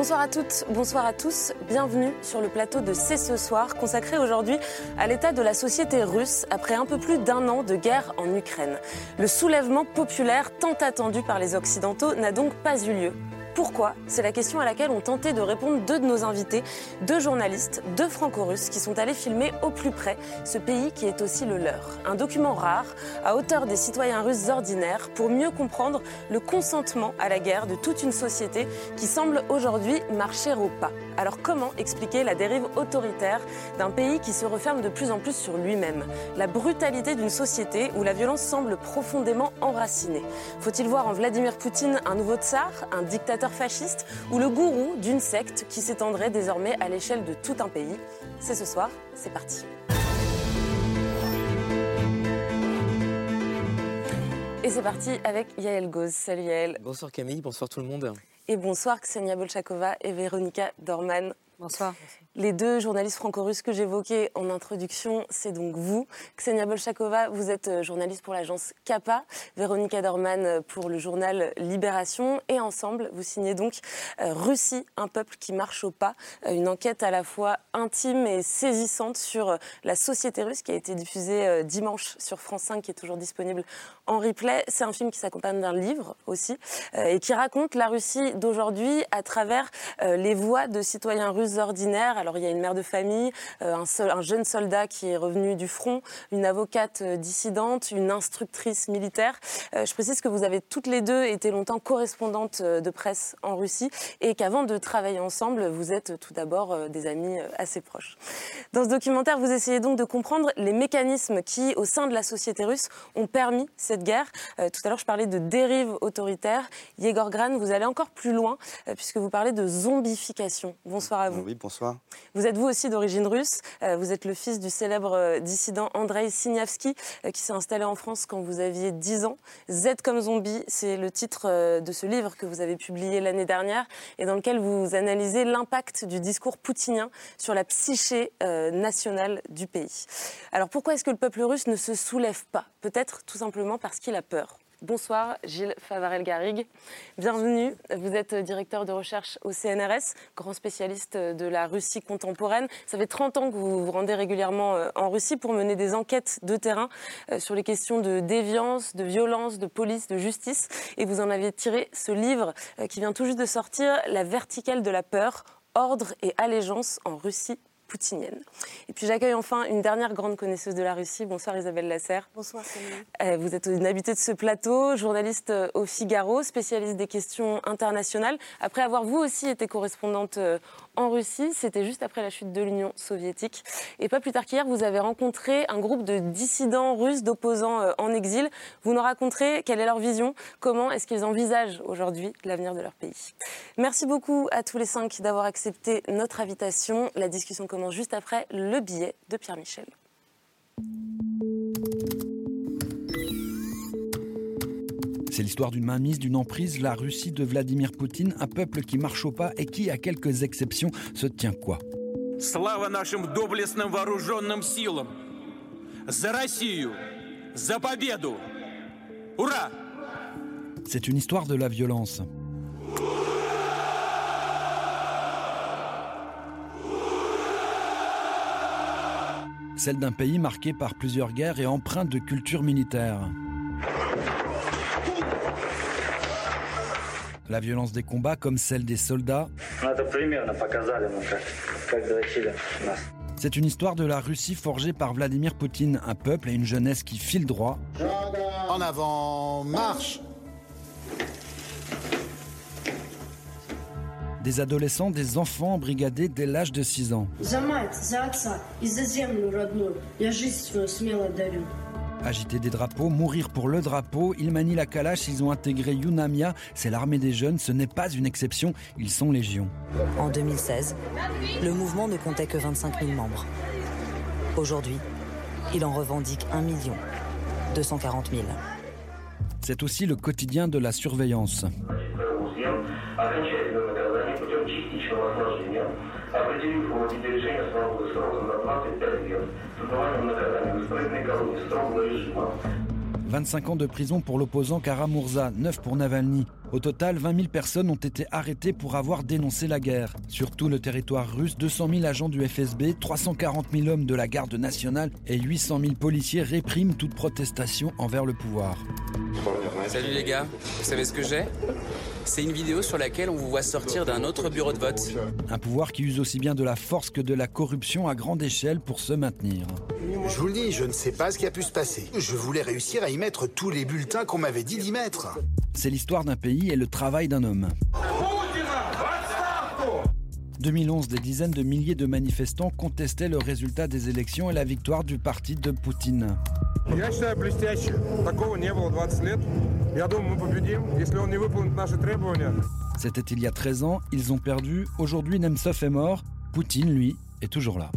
Bonsoir à toutes, bonsoir à tous. Bienvenue sur le plateau de C'est ce soir, consacré aujourd'hui à l'état de la société russe après un peu plus d'un an de guerre en Ukraine. Le soulèvement populaire tant attendu par les Occidentaux n'a donc pas eu lieu. Pourquoi C'est la question à laquelle ont tenté de répondre deux de nos invités, deux journalistes, deux franco-russes qui sont allés filmer au plus près ce pays qui est aussi le leur. Un document rare, à hauteur des citoyens russes ordinaires, pour mieux comprendre le consentement à la guerre de toute une société qui semble aujourd'hui marcher au pas. Alors comment expliquer la dérive autoritaire d'un pays qui se referme de plus en plus sur lui-même? La brutalité d'une société où la violence semble profondément enracinée Faut-il voir en Vladimir Poutine un nouveau tsar, un dictateur fasciste ou le gourou d'une secte qui s'étendrait désormais à l'échelle de tout un pays? C'est ce soir, c'est parti. Et c'est parti avec Yael Goz. Salut Yael. Bonsoir Camille, bonsoir tout le monde. Et bonsoir Ksenia Bolchakova et Véronika Dorman. Bonsoir. Les deux journalistes franco-russes que j'évoquais en introduction, c'est donc vous. Ksenia Bolchakova, vous êtes euh, journaliste pour l'agence CAPA, Véronika Dorman euh, pour le journal Libération. Et ensemble, vous signez donc euh, Russie, un peuple qui marche au pas, une enquête à la fois intime et saisissante sur la société russe qui a été diffusée dimanche sur France 5, qui est toujours disponible en replay. C'est un film qui s'accompagne d'un livre aussi et qui raconte la Russie d'aujourd'hui à travers les voix de citoyens russes ordinaires alors il y a une mère de famille, euh, un, jeune soldat qui est revenu du front, une avocate euh, dissidente, une instructrice militaire. Euh, je précise que vous avez toutes les deux été longtemps correspondantes de presse en Russie et qu'avant de travailler ensemble, vous êtes tout d'abord des amis assez proches. Dans ce documentaire, vous essayez donc de comprendre les mécanismes qui, au sein de la société russe, ont permis cette guerre. tout à l'heure, je parlais de dérive autoritaire. Yegor Gran, vous allez encore plus loin puisque vous parlez de zombification. Bonsoir à vous. Oui, bonsoir. Vous êtes vous aussi d'origine russe. Euh, vous êtes le fils du célèbre euh, dissident Andrei Signavski, euh, qui s'est installé en France quand vous aviez 10 ans. Z comme zombie, c'est le titre de ce livre que vous avez publié l'année dernière et dans lequel vous analysez l'impact du discours poutinien sur la psyché nationale du pays. Alors pourquoi est-ce que le peuple russe ne se soulève pas? Peut-être tout simplement parce qu'il a peur. Bonsoir, Gilles Favarel-Garrigue. Bienvenue. Vous êtes directeur de recherche au CNRS, grand spécialiste de la Russie contemporaine. Ça fait 30 ans que vous vous rendez régulièrement euh, en Russie pour mener des enquêtes de terrain euh, sur les questions de déviance, de violence, de police, de justice. Et vous en avez tiré ce livre euh, qui vient tout juste de sortir, La verticale de la peur, ordre et allégeance en Russie poutinienne. Et puis j'accueille enfin une dernière grande connaisseuse de la Russie. Bonsoir Isabelle Lasserre. Bonsoir Camille. Euh, vous êtes une habituée de ce plateau, journaliste euh, au Figaro, spécialiste des questions internationales. Après avoir vous aussi été correspondante euh, en Russie, c'était juste après la chute de l'Union soviétique. Et pas plus tard qu'hier, vous avez rencontré un groupe de dissidents russes, d'opposants en exil. Vous nous raconterez quelle est leur vision, comment est-ce qu'ils envisagent aujourd'hui l'avenir de leur pays. Merci beaucoup à tous les cinq d'avoir accepté notre invitation. La discussion commence juste après le billet de Pierre Michel. C'est l'histoire d'une mainmise, d'une emprise, la Russie de Vladimir Poutine, un peuple qui marche au pas et qui, à quelques exceptions, se tient quoi Слава нашим доблестным вооруженным силам! За Россию! За победу! Ура! C'est une histoire de la violence. celle d'un pays marqué par plusieurs guerres et empreint de culture militaire. La violence des combats, comme celle des soldats. C'est une histoire de la Russie forgée par Vladimir Poutine, un peuple et une jeunesse qui file droit. En avant, marche des adolescents, des enfants embrigadés dès l'âge de 6 ans. Agiter des drapeaux, mourir pour le drapeau, ils manient la calache, ils ont intégré Yunamia, c'est l'armée des jeunes, ce n'est pas une exception, ils sont légion. En 2016, le mouvement ne comptait que 25 000 membres. Aujourd'hui, Il en revendique un million, 240 000. C'est aussi le quotidien de la surveillance. определив его виде решения сроком сроком на 25 лет с отбыванием наказания в исправительной колонии строгого режима. 25 ans de prison pour l'opposant Karamurza, 9 pour Navalny. Au total, 20 000 personnes ont été arrêtées pour avoir dénoncé la guerre. Sur tout le territoire russe, 200 000 agents du FSB, 340 000 hommes de la garde nationale et 800 000 policiers répriment toute protestation envers le pouvoir. Salut les gars, vous savez ce que j'ai? C'est une vidéo sur laquelle on vous voit sortir d'un autre bureau de vote. Un pouvoir qui use aussi bien de la force que de la corruption à grande échelle pour se maintenir. Je vous le dis, je ne sais pas ce qui a pu se passer. Je voulais réussir à y mettre tous les bulletins qu'on m'avait dit d'y mettre. C'est l'histoire d'un pays et le travail d'un homme. 2011, des dizaines de milliers de manifestants contestaient le résultat des élections et la victoire du parti de Poutine. C'était il y a 13 ans, ils ont perdu. Aujourd'hui, Nemtsov est mort. Poutine, lui, est toujours là.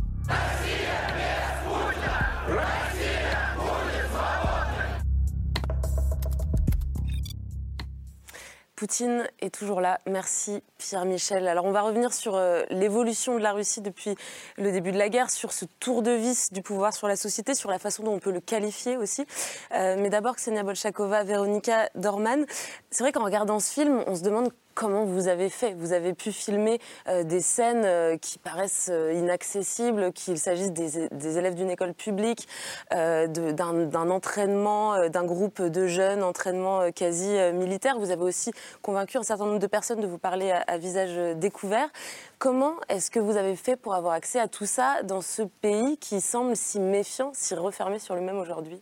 Poutine est toujours là. Merci Pierre Michel. Alors on va revenir sur euh, l'évolution de la Russie depuis le début de la guerre, sur ce tour de vis du pouvoir sur la société, sur la façon dont on peut le qualifier aussi. Euh, mais d'abord Ksenia Bolchakova, Véronika Dorman. C'est vrai qu'en regardant ce film, on se demande comment vous avez fait. Vous avez pu filmer euh, des scènes euh, qui paraissent euh, inaccessibles, qu'il s'agisse des, élèves d'une école publique, d'un entraînement, d'un groupe de jeunes, entraînement quasi militaire. Vous avez aussi convaincu un certain nombre de personnes de vous parler à, à visage découvert. Comment est-ce que vous avez fait pour avoir accès à tout ça dans ce pays qui semble si méfiant, si refermé sur lui-même aujourd'hui?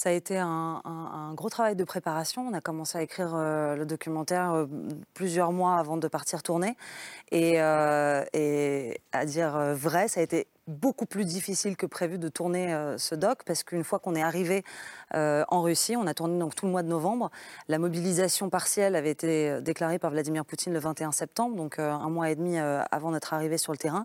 Ça a été un, gros travail de préparation. On a commencé à écrire euh, le documentaire euh, plusieurs mois avant de partir tourner. Et, euh, et à dire vrai, ça a été beaucoup plus difficile que prévu de tourner euh, ce doc parce qu'une fois qu'on est arrivé euh, en Russie, on a tourné donc tout le mois de novembre. La mobilisation partielle avait été déclarée par Vladimir Poutine le 21 septembre, donc euh, un mois et demi euh, avant d'être arrivé sur le terrain.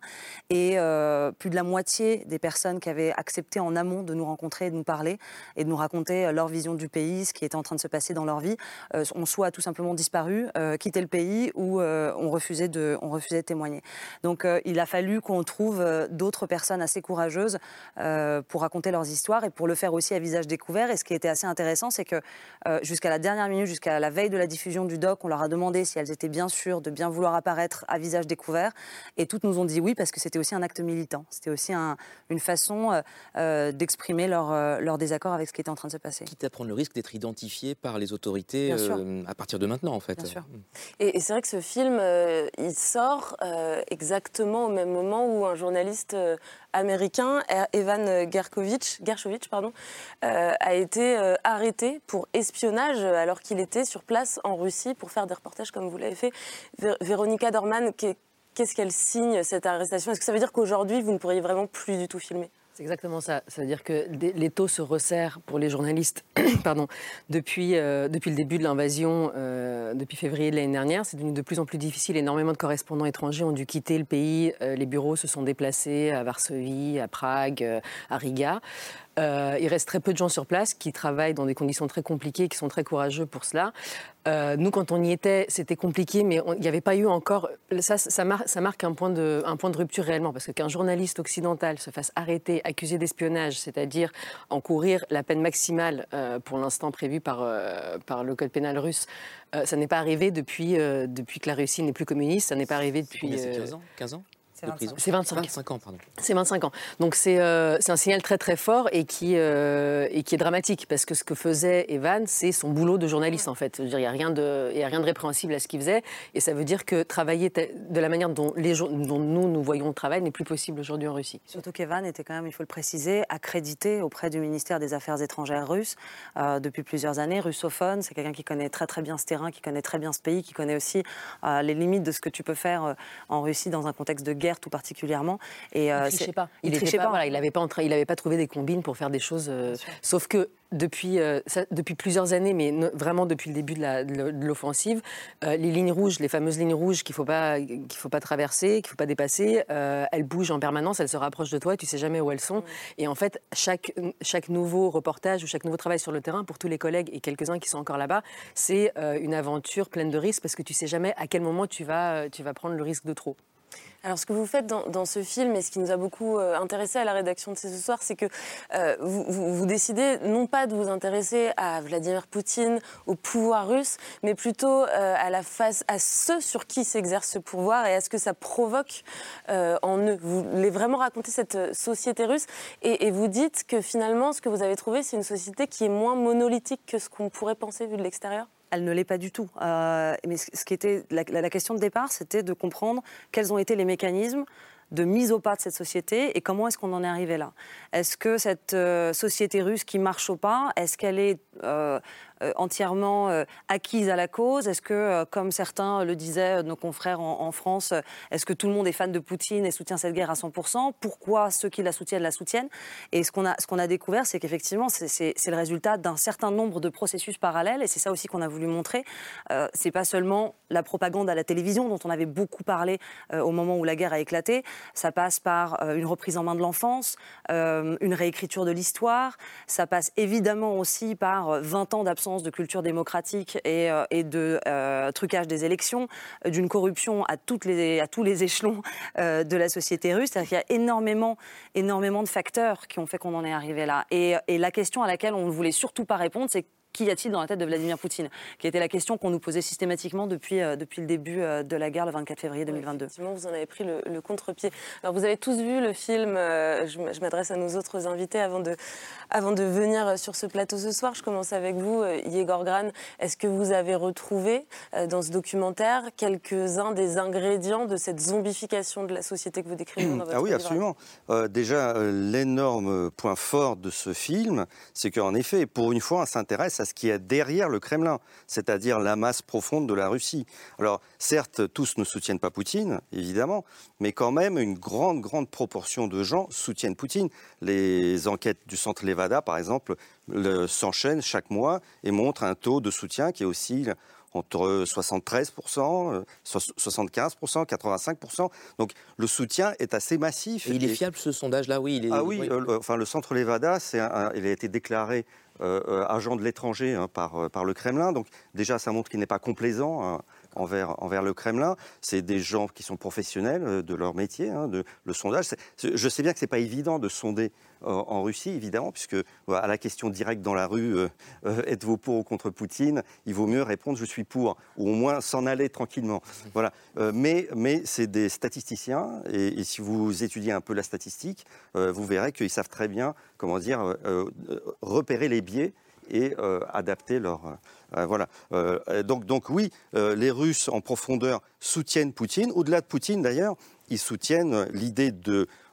Et euh, plus de la moitié des personnes qui avaient accepté en amont de nous rencontrer et de nous parler et de nous raconter leur vision du pays, ce qui était en train de se passer dans leur vie, euh, ont soit tout simplement disparu, euh, quitté le pays ou ont refusé de, ont refusé de témoigner. Donc il a fallu qu'on trouve d'autres personnes assez courageuses euh, pour raconter leurs histoires et pour le faire aussi à visage découvert. Et ce qui était assez intéressant, c'est que euh, jusqu'à la dernière minute, jusqu'à la veille de la diffusion du doc, on leur a demandé si elles étaient bien sûres de bien vouloir apparaître à visage découvert. Et toutes nous ont dit oui, parce que c'était aussi un acte militant. C'était aussi un, une façon euh, d'exprimer leur, euh, leur, désaccord avec ce qui était en train de se passer. Quitte à prendre le risque d'être identifié par les autorités euh, à partir de maintenant, en fait. Bien sûr. Et, et c'est vrai que ce film, euh, il sort exactement au même moment où un journaliste américain, Evan Gershkovich, Gershovich, pardon, euh, a été euh, arrêté pour espionnage alors qu'il était sur place en Russie pour faire des reportages comme vous l'avez fait. Vé Véronica Dorman, qu'est-ce qu'elle signe cette arrestation? Est-ce que ça veut dire qu'aujourd'hui, vous ne pourriez vraiment plus du tout filmer? C'est exactement ça. C'est-à-dire que les taux se resserrent pour les journalistes pardon, depuis, euh, depuis le début de l'invasion, euh, depuis février de l'année dernière. C'est devenu de plus en plus difficile. Énormément de correspondants étrangers ont dû quitter le pays. Euh, les bureaux se sont déplacés à Varsovie, à Prague, à Riga. Euh, il reste très peu de gens sur place qui travaillent dans des conditions très compliquées, qui sont très courageux pour cela. Euh, nous, quand on y était, c'était compliqué, mais il n'y avait pas eu encore. Ça, ça, mar ça marque un point, de, un point de rupture réellement, parce qu'un journaliste occidental se fasse arrêter, accusé d'espionnage, c'est-à-dire encourir la peine maximale euh, pour l'instant prévue par, par le code pénal russe, ça n'est pas arrivé depuis, depuis que la Russie n'est plus communiste, ça n'est pas arrivé depuis. Combien, 15 ans? 15 ans? C'est 25. 25 ans, pardon. C'est 25 ans. Donc c'est euh, un signal très très fort et qui, euh, et qui est dramatique parce que ce que faisait Evan, c'est son boulot de journaliste en fait. Il n'y a, rien de, y a rien de répréhensible à ce qu'il faisait et ça veut dire que travailler de la manière dont, les, dont nous, nous voyons le travail n'est plus possible aujourd'hui en Russie. Surtout qu'Evan était quand même, il faut le préciser, accrédité auprès du ministère des Affaires étrangères russe euh, depuis plusieurs années, russophone. C'est quelqu'un qui connaît très très bien ce terrain, qui connaît très bien ce pays, qui connaît aussi euh, les limites de ce que tu peux faire euh, en Russie dans un contexte de guerre tout particulièrement. Et, il trichait pas. Il, n'avait pas. Voilà, il n'avait pas, il pas trouvé des combines pour faire des choses. sauf que depuis, euh, depuis plusieurs années, mais vraiment depuis le début de l'offensive, euh, les lignes rouges, les fameuses lignes rouges qu'il ne faut, pas, qu'il faut pas traverser, qu'il ne faut pas dépasser, euh, elles bougent en permanence, elles se rapprochent de toi et tu ne sais jamais où elles sont. Et en fait, chaque, chaque nouveau reportage ou chaque nouveau travail sur le terrain, pour tous les collègues et quelques-uns qui sont encore là-bas, c'est une aventure pleine de risques parce que tu ne sais jamais à quel moment tu vas, tu vas prendre le risque de trop. Alors, ce que vous faites dans, ce film, et ce qui nous a beaucoup euh, intéressé à la rédaction de ce soir, c'est que euh, vous, décidez non pas de vous intéresser à Vladimir Poutine, au pouvoir russe, mais plutôt euh, à la face, à ceux sur qui s'exerce ce pouvoir et à ce que ça provoque en eux. Vous voulez vraiment raconter cette société russe, et, et vous dites que finalement, ce que vous avez trouvé, c'est une société qui est moins monolithique que ce qu'on pourrait penser vu de l'extérieur? Elle ne l'est pas du tout. Euh, mais ce qui était la, question de départ, c'était de comprendre quels ont été les mécanismes de mise au pas de cette société et comment est-ce qu'on en est arrivé là. Est-ce que cette euh, société russe qui marche au pas, est-ce qu'elle est, euh, entièrement euh, acquise à la cause Est-ce que, euh, comme certains le disaient, nos confrères en, France, est-ce que tout le monde est fan de Poutine et soutient cette guerre à 100% Pourquoi ceux qui la soutiennent la soutiennent? Et ce qu'on a, ce a découvert, c'est qu'effectivement, c'est le résultat d'un certain nombre de processus parallèles, et c'est ça aussi qu'on a voulu montrer. Euh, c'est pas seulement la propagande à la télévision, dont on avait beaucoup parlé au moment où la guerre a éclaté. Ça passe par une reprise en main de l'enfance, une réécriture de l'histoire. Ça passe évidemment aussi par 20 ans d'absence de culture démocratique et, euh, de euh, trucage des élections, euh, d'une corruption à, les, à tous les échelons de la société russe. C'est-à-dire qu'il y a énormément, énormément de facteurs qui ont fait qu'on en est arrivé là. Et la question à laquelle on ne voulait surtout pas répondre, c'est qu'y a-t-il dans la tête de Vladimir Poutine? Qui était la question qu'on nous posait systématiquement depuis, euh, depuis le début euh, de la guerre le 24 février 2022. effectivement, vous en avez pris le, contre-pied. Alors, vous avez tous vu le film, euh, je m'adresse à nos autres invités avant de, avant de venir sur ce plateau ce soir. Je commence avec vous, Yegor Gran. Est-ce que vous avez retrouvé dans ce documentaire quelques-uns des ingrédients de cette zombification de la société que vous décrivez dans votre Ah oui, absolument. déjà, l'énorme point fort de ce film, c'est qu'en effet, pour une fois, on s'intéresse à ce qui est derrière le Kremlin, c'est-à-dire la masse profonde de la Russie. Alors, certes, tous ne soutiennent pas Poutine, évidemment, mais quand même, une grande, grande proportion de gens soutiennent Poutine. Les enquêtes du centre Levada, par exemple, s'enchaînent chaque mois et montrent un taux de soutien qui est aussi entre 73%, 75%, 85%. Donc le soutien est assez massif. Et il est fiable ce sondage-là, oui. Il est... Ah oui, euh, enfin le centre Levada, il a été déclaré euh, euh, agent de l'étranger hein, par, par le Kremlin. Donc déjà, ça montre qu'il n'est pas complaisant. Hein, envers, le Kremlin. C'est des gens qui sont professionnels de leur métier, hein, de, le sondage. Je sais bien que ce n'est pas évident de sonder en Russie, évidemment, puisque à la question directe dans la rue, euh, euh, êtes-vous pour ou contre Poutine Il vaut mieux répondre je suis pour, ou au moins s'en aller tranquillement. Voilà. Euh, mais c'est des statisticiens, et, si vous étudiez un peu la statistique, vous verrez qu'ils savent très bien, comment dire, repérer les biais et adapter leur. Voilà. donc, donc oui, les Russes en profondeur soutiennent Poutine. Au-delà de Poutine, d'ailleurs, ils soutiennent l'idée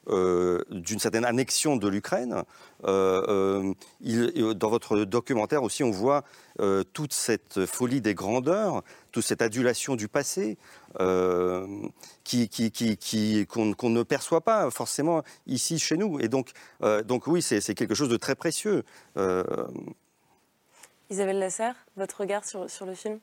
euh, d'une certaine annexion de l'Ukraine. Euh, euh, dans votre documentaire aussi, on voit toute cette folie des grandeurs, toute cette adulation du passé qui, qui, qu'on, ne perçoit pas forcément ici chez nous. Et donc, donc oui, c'est, quelque chose de très précieux. Isabelle Lasserre, votre regard sur, sur le film?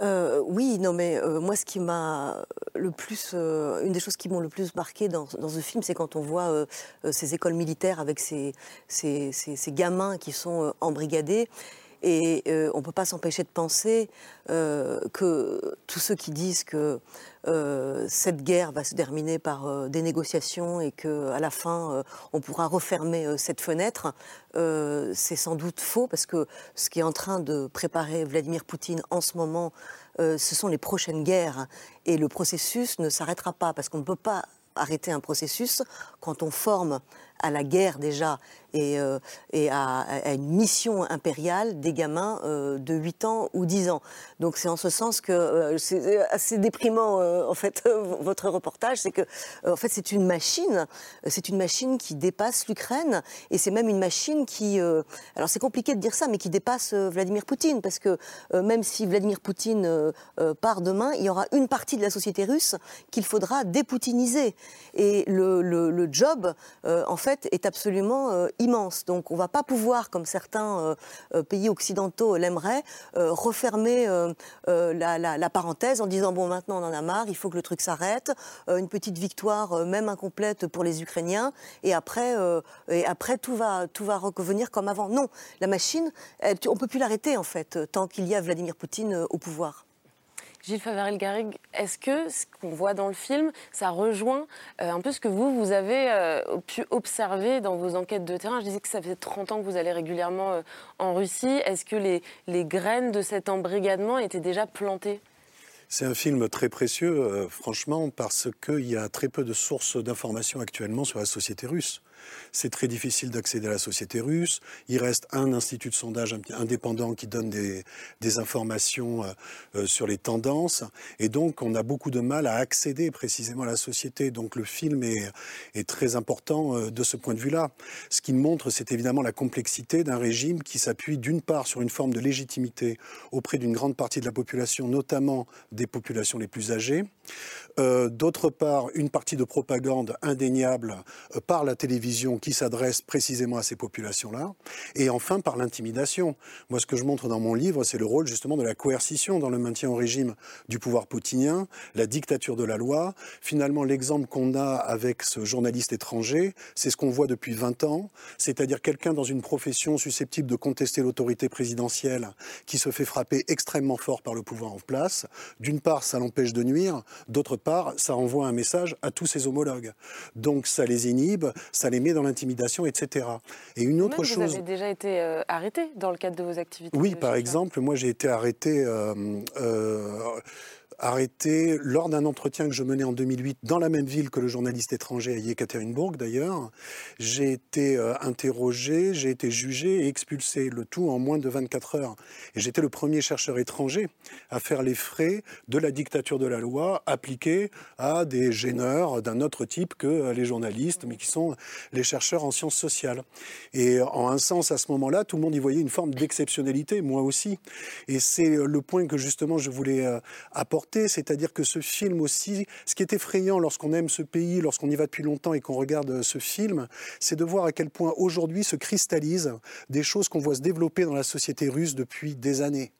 Euh, oui, non, mais euh, moi, ce qui m'a le plus, euh, une des choses qui m'ont le plus marqué dans, ce film, c'est quand on voit ces écoles militaires avec ces, ces, gamins qui sont embrigadés. Et on ne peut pas s'empêcher de penser que tous ceux qui disent que cette guerre va se terminer par des négociations et qu'à la fin, on pourra refermer cette fenêtre, c'est sans doute faux, parce que ce qui est en train de préparer Vladimir Poutine en ce moment, ce sont les prochaines guerres. Et le processus ne s'arrêtera pas, parce qu'on ne peut pas arrêter un processus quand on forme à la guerre déjà et, euh, et à, une mission impériale des gamins euh, de 8 ans ou 10 ans. Donc c'est en ce sens que euh, c'est assez déprimant en fait votre reportage, c'est que en fait c'est une machine, c'est une machine qui dépasse l'Ukraine et c'est même une machine qui, alors c'est compliqué de dire ça, mais qui dépasse Vladimir Poutine parce que même si Vladimir Poutine part demain, il y aura une partie de la société russe qu'il faudra dépoutiniser et le, job en fait est absolument euh, immense. Donc on va pas pouvoir, comme certains euh, euh, pays occidentaux l'aimeraient, refermer la, la- parenthèse en disant bon maintenant on en a marre, il faut que le truc s'arrête, une petite victoire même incomplète pour les Ukrainiens et après et après tout va tout va revenir comme avant. Non, la machine, on peut plus l'arrêter en fait tant qu'il y a Vladimir Poutine au pouvoir. Gilles Favarel-Garrigue, est-ce que ce qu'on voit dans le film, ça rejoint euh, un peu ce que vous, avez euh, pu observer dans vos enquêtes de terrain? Je disais que ça fait 30 ans que vous allez régulièrement euh, en Russie. Est-ce que les, graines de cet embrigadement étaient déjà plantées? C'est un film très précieux, franchement, parce qu'il y a très peu de sources d'informations actuellement sur la société russe. C'est très difficile d'accéder à la société russe. Il reste un institut de sondage indépendant qui donne des, informations euh, euh, sur les tendances. Et donc, on a beaucoup de mal à accéder précisément à la société. Donc, le film est, très important euh, de ce point de vue-là. Ce qu'il montre, c'est évidemment la complexité d'un régime qui s'appuie d'une part sur une forme de légitimité auprès d'une grande partie de la population, notamment des populations les plus âgées. D'autre part, une partie de propagande indéniable par la télévision qui s'adresse précisément à ces populations-là. Et enfin, par l'intimidation. Moi, ce que je montre dans mon livre, c'est le rôle justement de la coercition dans le maintien au régime du pouvoir poutinien, la dictature de la loi. Finalement, l'exemple qu'on a avec ce journaliste étranger, c'est ce qu'on voit depuis 20 ans, c'est-à-dire quelqu'un dans une profession susceptible de contester l'autorité présidentielle qui se fait frapper extrêmement fort par le pouvoir en place. D'une part, ça l'empêche de nuire, d'autre part, ça envoie un message à tous ses homologues. Donc ça les inhibe, ça les met dans l'intimidation, etc. Et une autre Vous-même, chose... Vous avez déjà été euh, arrêté dans le cadre de vos activités Oui, de par exemple, moi j'ai été arrêté, euh, euh, arrêté lors d'un entretien que je menais en 2008 dans la même ville que le journaliste étranger à Yekaterinbourg d'ailleurs. J'ai été euh, interrogé, j'ai été jugé et expulsé, le tout en moins de 24 heures. Et j'étais le premier chercheur étranger à faire les frais de la dictature de la loi appliquée à des gêneurs d'un autre type que euh, les journalistes, mais qui sont les chercheurs en sciences sociales. Et en un sens, à ce moment-là, tout le monde y voyait une forme d'exceptionnalité, moi aussi. Et c'est euh, le point que justement je voulais euh, c'est-à-dire que ce film aussi, ce qui est effrayant lorsqu'on aime ce pays, lorsqu'on y va depuis longtemps et qu'on regarde euh, ce film, c'est de voir à quel point aujourd'hui se cristallisent des choses qu'on voit se développer dans la société russe depuis des années.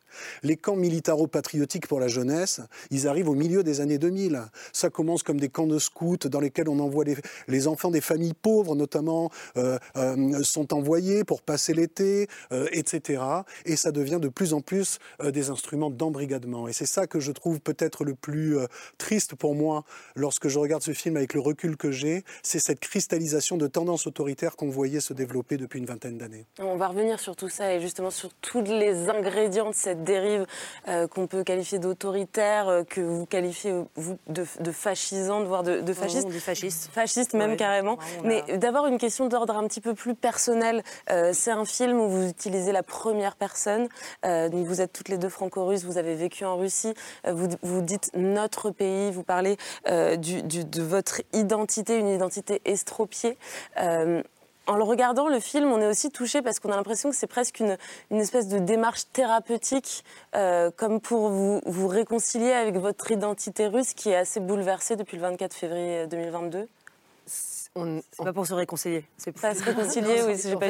Les camps militaro-patriotiques pour la jeunesse, ils arrivent au milieu des années 2000. Ça commence comme des camps de scouts dans lesquels on envoie les, enfants des familles pauvres, notamment, euh, euh, sont envoyés pour passer l'été, euh, etc. Et ça devient de plus en plus des instruments d'embrigadement. Et c'est ça que je trouve peut-être le plus triste pour moi lorsque je regarde ce film avec le recul que j'ai, c'est cette cristallisation de tendances autoritaires qu'on voyait se développer depuis une vingtaine d'années. On va revenir sur tout ça et justement sur tous les ingrédients de cette dérive euh, qu'on peut qualifier d'autoritaire, euh, que vous qualifiez, vous, de, de fascisante, voire de, de fasciste? du fasciste. Fasciste même Ouais. carrément. Ouais, Mais d'abord une question d'ordre un petit peu plus personnel. Euh, c'est un film où vous utilisez la première personne. Donc vous êtes toutes les deux franco-russes, vous avez vécu en Russie. Vous, vous dites notre pays, vous parlez du- du- de votre identité, une identité estropiée. Euh, en le regardant, le film, on est aussi touché parce qu'on a l'impression que c'est presque une, une espèce de démarche thérapeutique, euh, comme pour vous, vous réconcilier avec votre identité russe qui est assez bouleversée depuis le 24 février 2022. C'est pas pour se réconcilier. C'est Pas se réconcilier, oui, j'ai pas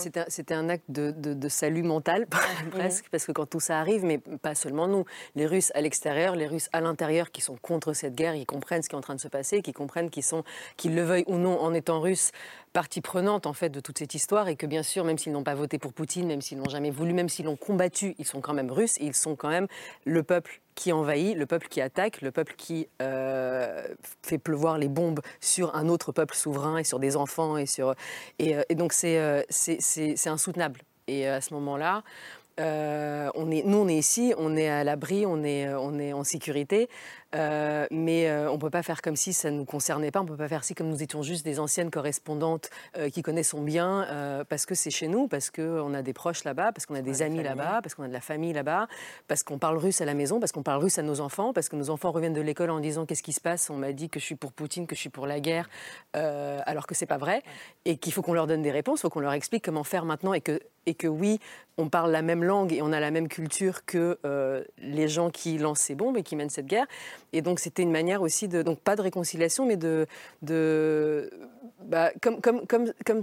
c'était un, c'était un acte de, de- de salut mental, presque, parce que quand tout ça arrive, mais pas seulement nous, les Russes à l'extérieur, les Russes à l'intérieur qui sont contre cette guerre, ils comprennent ce qui est en train de se passer, qui comprennent qu'ils sont, qu'ils le veuillent ou non, en étant Russes, partie prenante en fait de toute cette histoire, et que bien sûr, même s'ils n'ont pas voté pour Poutine, même s'ils n'ont jamais voulu, même s'ils l'ont combattu, ils sont quand même Russes, et ils sont quand même le peuple qui envahit, le peuple qui attaque, le peuple qui euh, fait pleuvoir les bombes sur un autre peuple souverain et sur des enfants et sur et, euh, donc c'est euh, c'est insoutenable. Et à ce moment-là, on est, nous on est ici, on est à l'abri, on est, on est en sécurité. Euh, mais euh, on ne peut pas faire comme si ça ne nous concernait pas, on ne peut pas faire si comme nous étions juste des anciennes correspondantes euh, qui connaissons bien, parce que c'est chez nous, parce qu'on a des proches là-bas, parce qu'on a des amis là-bas, parce qu'on a de la famille là-bas, parce qu'on parle russe à la maison, parce qu'on parle russe à nos enfants, parce que nos enfants reviennent de l'école en disant qu'est-ce qui se passe, on m'a dit que je suis pour Poutine, que je suis pour la guerre, alors que c'est pas vrai, et qu'il faut qu'on leur donne des réponses, il faut qu'on leur explique comment faire maintenant, et que, et que oui, on parle la même langue et on a la même culture que les gens qui lancent ces bombes et qui mènent cette guerre. Et donc c'était une manière aussi de, donc pas de réconciliation, mais de, de bah, comme, comme, comme, comme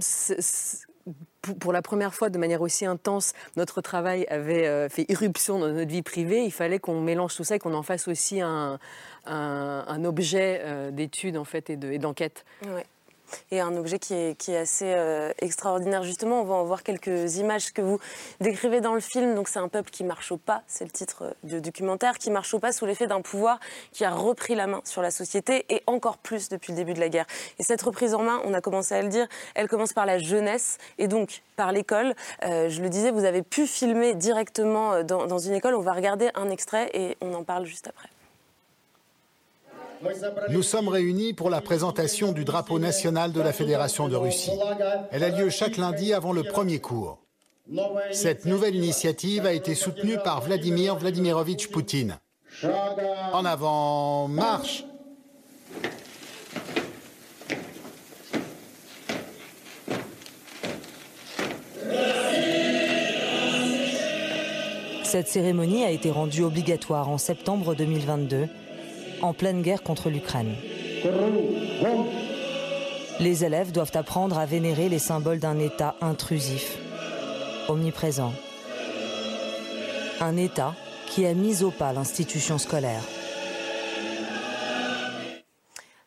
pour la première fois, de manière aussi intense, notre travail avait euh, fait irruption dans notre vie privée. Il fallait qu'on mélange tout ça et qu'on en fasse aussi un, un, objet euh, d'étude en fait et d'enquête. ouais et un objet qui est, assez euh, extraordinaire. Justement, on va en voir quelques images que vous décrivez dans le film. Donc, c'est un peuple qui marche au pas, c'est le titre euh, du documentaire, qui marche au pas sous l'effet d'un pouvoir qui a repris la main sur la société et encore plus depuis le début de la guerre. Et cette reprise en main, on a commencé à le dire, elle commence par la jeunesse et donc par l'école. Euh, je le disais, vous avez pu filmer directement dans une école. On va regarder un extrait et on en parle juste après. Nous sommes réunis pour la présentation du drapeau national de la Fédération de Russie. Elle a lieu chaque lundi avant le premier cours. Cette nouvelle initiative a été soutenue par Vladimir Vladimirovitch Poutine. En avant, marche Cette cérémonie a été rendue obligatoire en septembre 2022 en pleine guerre contre l'Ukraine. Les élèves doivent apprendre à vénérer les symboles d'un État intrusif, omniprésent. Un État qui a mis au pas l'institution scolaire.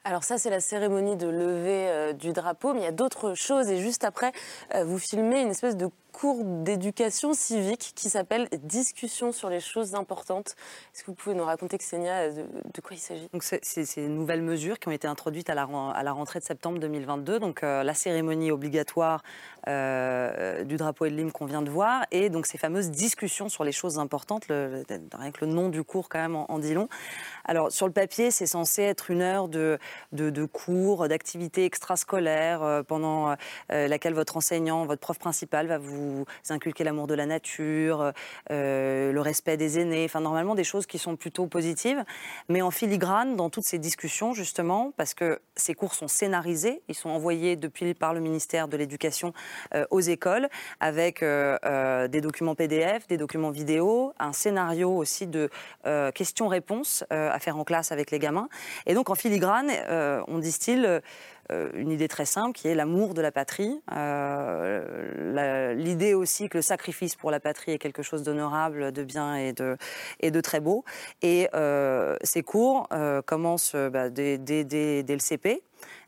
Alors ça, c'est la cérémonie de levée euh, du drapeau, mais il y a d'autres choses. Et juste après, euh, vous filmez une espèce de cours d'éducation civique qui s'appelle Discussion sur les choses importantes. Est-ce que vous pouvez nous raconter, Xenia, de, quoi il s'agit? Donc c'est, ces nouvelles mesures qui ont été introduites à la, à la rentrée de septembre 2022. Donc euh, la cérémonie obligatoire euh, du drapeau et de l'hymne qu'on vient de voir, et donc ces fameuses discussions sur les choses importantes. Rien que le nom du cours quand même en, dit long. Alors sur le papier, c'est censé être une heure de, de, de cours, d'activités extrascolaires euh, pendant laquelle votre enseignant, votre prof principal va vous vous inculquez l'amour de la nature, euh, le respect des aînés, enfin normalement des choses qui sont plutôt positives. Mais en filigrane, dans toutes ces discussions, justement, parce que ces cours sont scénarisés, ils sont envoyés depuis par le ministère de l'Éducation euh, aux écoles, avec euh, des documents PDF, des documents vidéo, un scénario aussi de questions-réponses à faire en classe avec les gamins. Et donc en filigrane, on distille euh, une idée très simple qui est l'amour de la patrie. Euh, l'idée aussi que le sacrifice pour la patrie est quelque chose d'honorable, de bien et de, et de très beau. Et euh, ces cours commencent bah, dès, le CP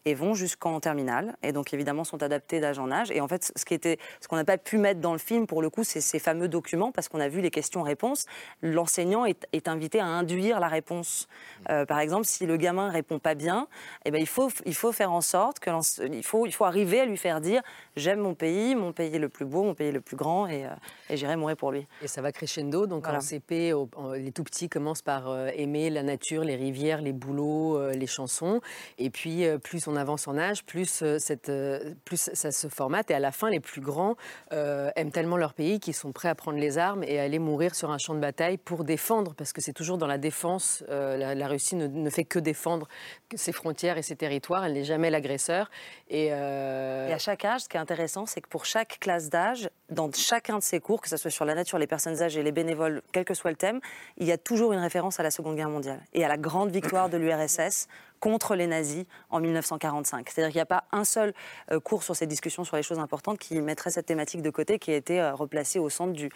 et vont jusqu'en terminale. Et donc, évidemment, sont adaptés d'âge en âge. Et en fait, ce qui était, ce qu'on n'a pas pu mettre dans le film, pour le coup, c'est ces fameux documents, parce qu'on a vu les questions-réponses. L'enseignant est, invité à induire la réponse. Euh, par exemple, si le gamin répond pas bien, eh ben, il, faut, il faut faire en sorte que il faut, il faut arriver à lui faire dire j'aime mon pays, mon pays est le plus beau, mon pays est le plus grand, et, euh, et j'irai mourir pour lui. Et ça va crescendo. Donc, en CP, les tout petits commencent par euh, aimer la nature, les rivières, les bouleaux, les chansons. Et puis, plus on on avance en âge, plus, euh, cette, euh, plus ça se formate. Et à la fin, les plus grands euh, aiment tellement leur pays qu'ils sont prêts à prendre les armes et à aller mourir sur un champ de bataille pour défendre, parce que c'est toujours dans la défense. la, Russie ne, fait que défendre ses frontières et ses territoires. Elle n'est jamais l'agresseur. Et, et, à chaque âge, ce qui est intéressant, c'est que pour chaque classe d'âge, dans chacun de ces cours, que ce soit sur la nature, les personnes âgées, les bénévoles, quel que soit le thème, il y a toujours une référence à la Seconde Guerre mondiale et à la grande victoire de l'URSS contre les nazis en 1945. C'est-à-dire qu'il n'y a pas un seul euh, cours sur ces discussions sur les choses importantes qui mettrait cette thématique de côté, qui a été euh, replacée au centre du,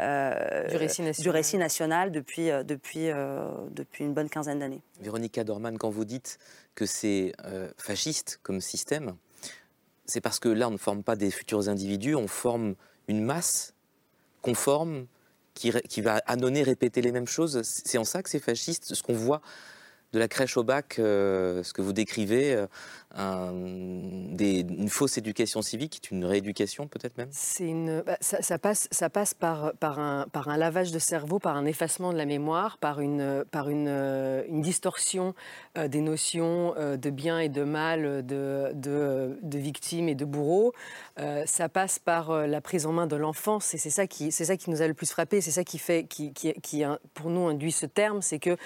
euh, du, récit, national. récit national depuis, depuis, depuis une bonne quinzaine d'années. Véronica Dorman, quand vous dites que c'est fasciste comme système, c'est parce que là, on ne forme pas des futurs individus, on forme une masse conforme qui, qui va annoncer, répéter les mêmes choses. C'est en ça que c'est fasciste, ce qu'on voit de la crèche au bac, euh, ce que vous décrivez, euh, une fausse éducation civique, une rééducation peut-être même? Bah, ça, passe, ça passe par, par, un, lavage de cerveau, par un effacement de la mémoire, par une, par une, euh, une distorsion euh, des notions euh, de bien et de mal, de, de, de victime et de bourreau. Ça passe par la prise en main de l'enfance et c'est ça qui, ça qui nous a le plus frappé, c'est ça qui fait, qui, qui, qui, pour nous induit ce terme, c'est que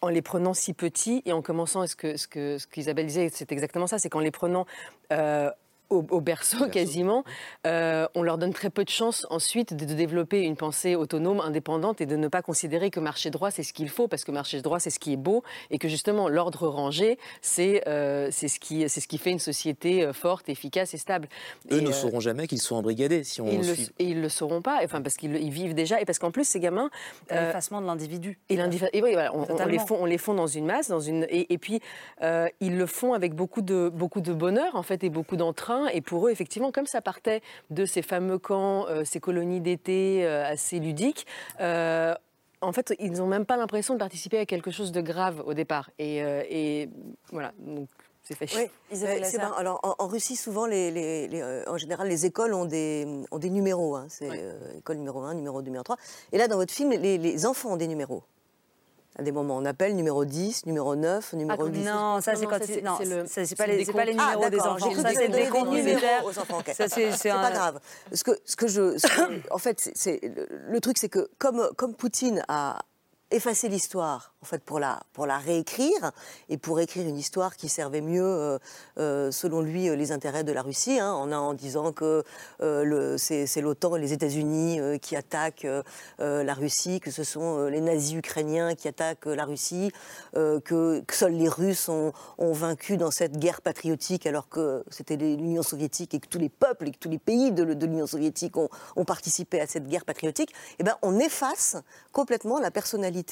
en les prenant si petits et en commençant, ce que, ce que, ce qu'Isabelle disait, c'est exactement ça, c'est qu'en les prenant euh, au, au berceau quasiment, euh, on leur donne très peu de chances ensuite de, de développer une pensée autonome, indépendante et de ne pas considérer que marcher droit c'est ce qu'il faut parce que marcher droit c'est ce qui est beau et que justement l'ordre rangé c'est euh, c'est ce qui c'est ce qui fait une société euh, forte, efficace et stable. Eux Et, ne euh, sauront jamais qu'ils sont embrigadés si on ils le, suit. et ils le sauront pas, enfin parce qu'ils vivent déjà et parce qu'en plus ces gamins euh, L'effacement de l'individu. et, l'indiv- et oui, voilà, on- les fond, on les fond dans une masse, dans une, et, et puis euh, ils le font avec beaucoup de, beaucoup de bonheur en fait et beaucoup d'entrain. Et pour eux, effectivement, comme ça partait de ces fameux camps, euh, ces colonies d'été euh, assez ludiques. euh, en fait, ils n'ont même pas l'impression de participer à quelque chose de grave au départ. Et, euh, et voilà, donc c'est fait chier. Oui, c'est marrant. Alors, en, en Russie, souvent, les, les- les, euh, en général, les écoles ont des, ont des numéros. hein. C'est euh, école numéro 1, numéro 2, numéro 3. Et là, dans votre film, les, les enfants ont des numéros. À des moments, on appelle numéro 10, numéro 9, numéro 10. non, ça, c'est quand c'est- non, c'est le- c'est- c'est pas les- pas les numéros Ah, des enfants. Ça, c'est le des décompte numéros militaire. aux enfants. ok. Ça, c'est- un- pas grave. Ce que, ce que je, ce que- en fait, c'est le, le truc, c'est que comme, comme Poutine a effacé l'histoire, en fait, pour la, pour la réécrire et pour écrire une histoire qui servait mieux, euh, euh, selon lui, euh, les intérêts de la Russie, hein, en, en disant que c'est l'OTAN et les États-Unis qui attaquent la Russie, que ce sont les nazis ukrainiens qui attaquent la Russie, que, seuls les Russes ont, vaincu dans cette guerre patriotique, alors que c'était l'Union soviétique et que tous les peuples et que tous les pays de, l'Union soviétique ont, ont participé à cette guerre patriotique, eh ben, on efface complètement la personnalité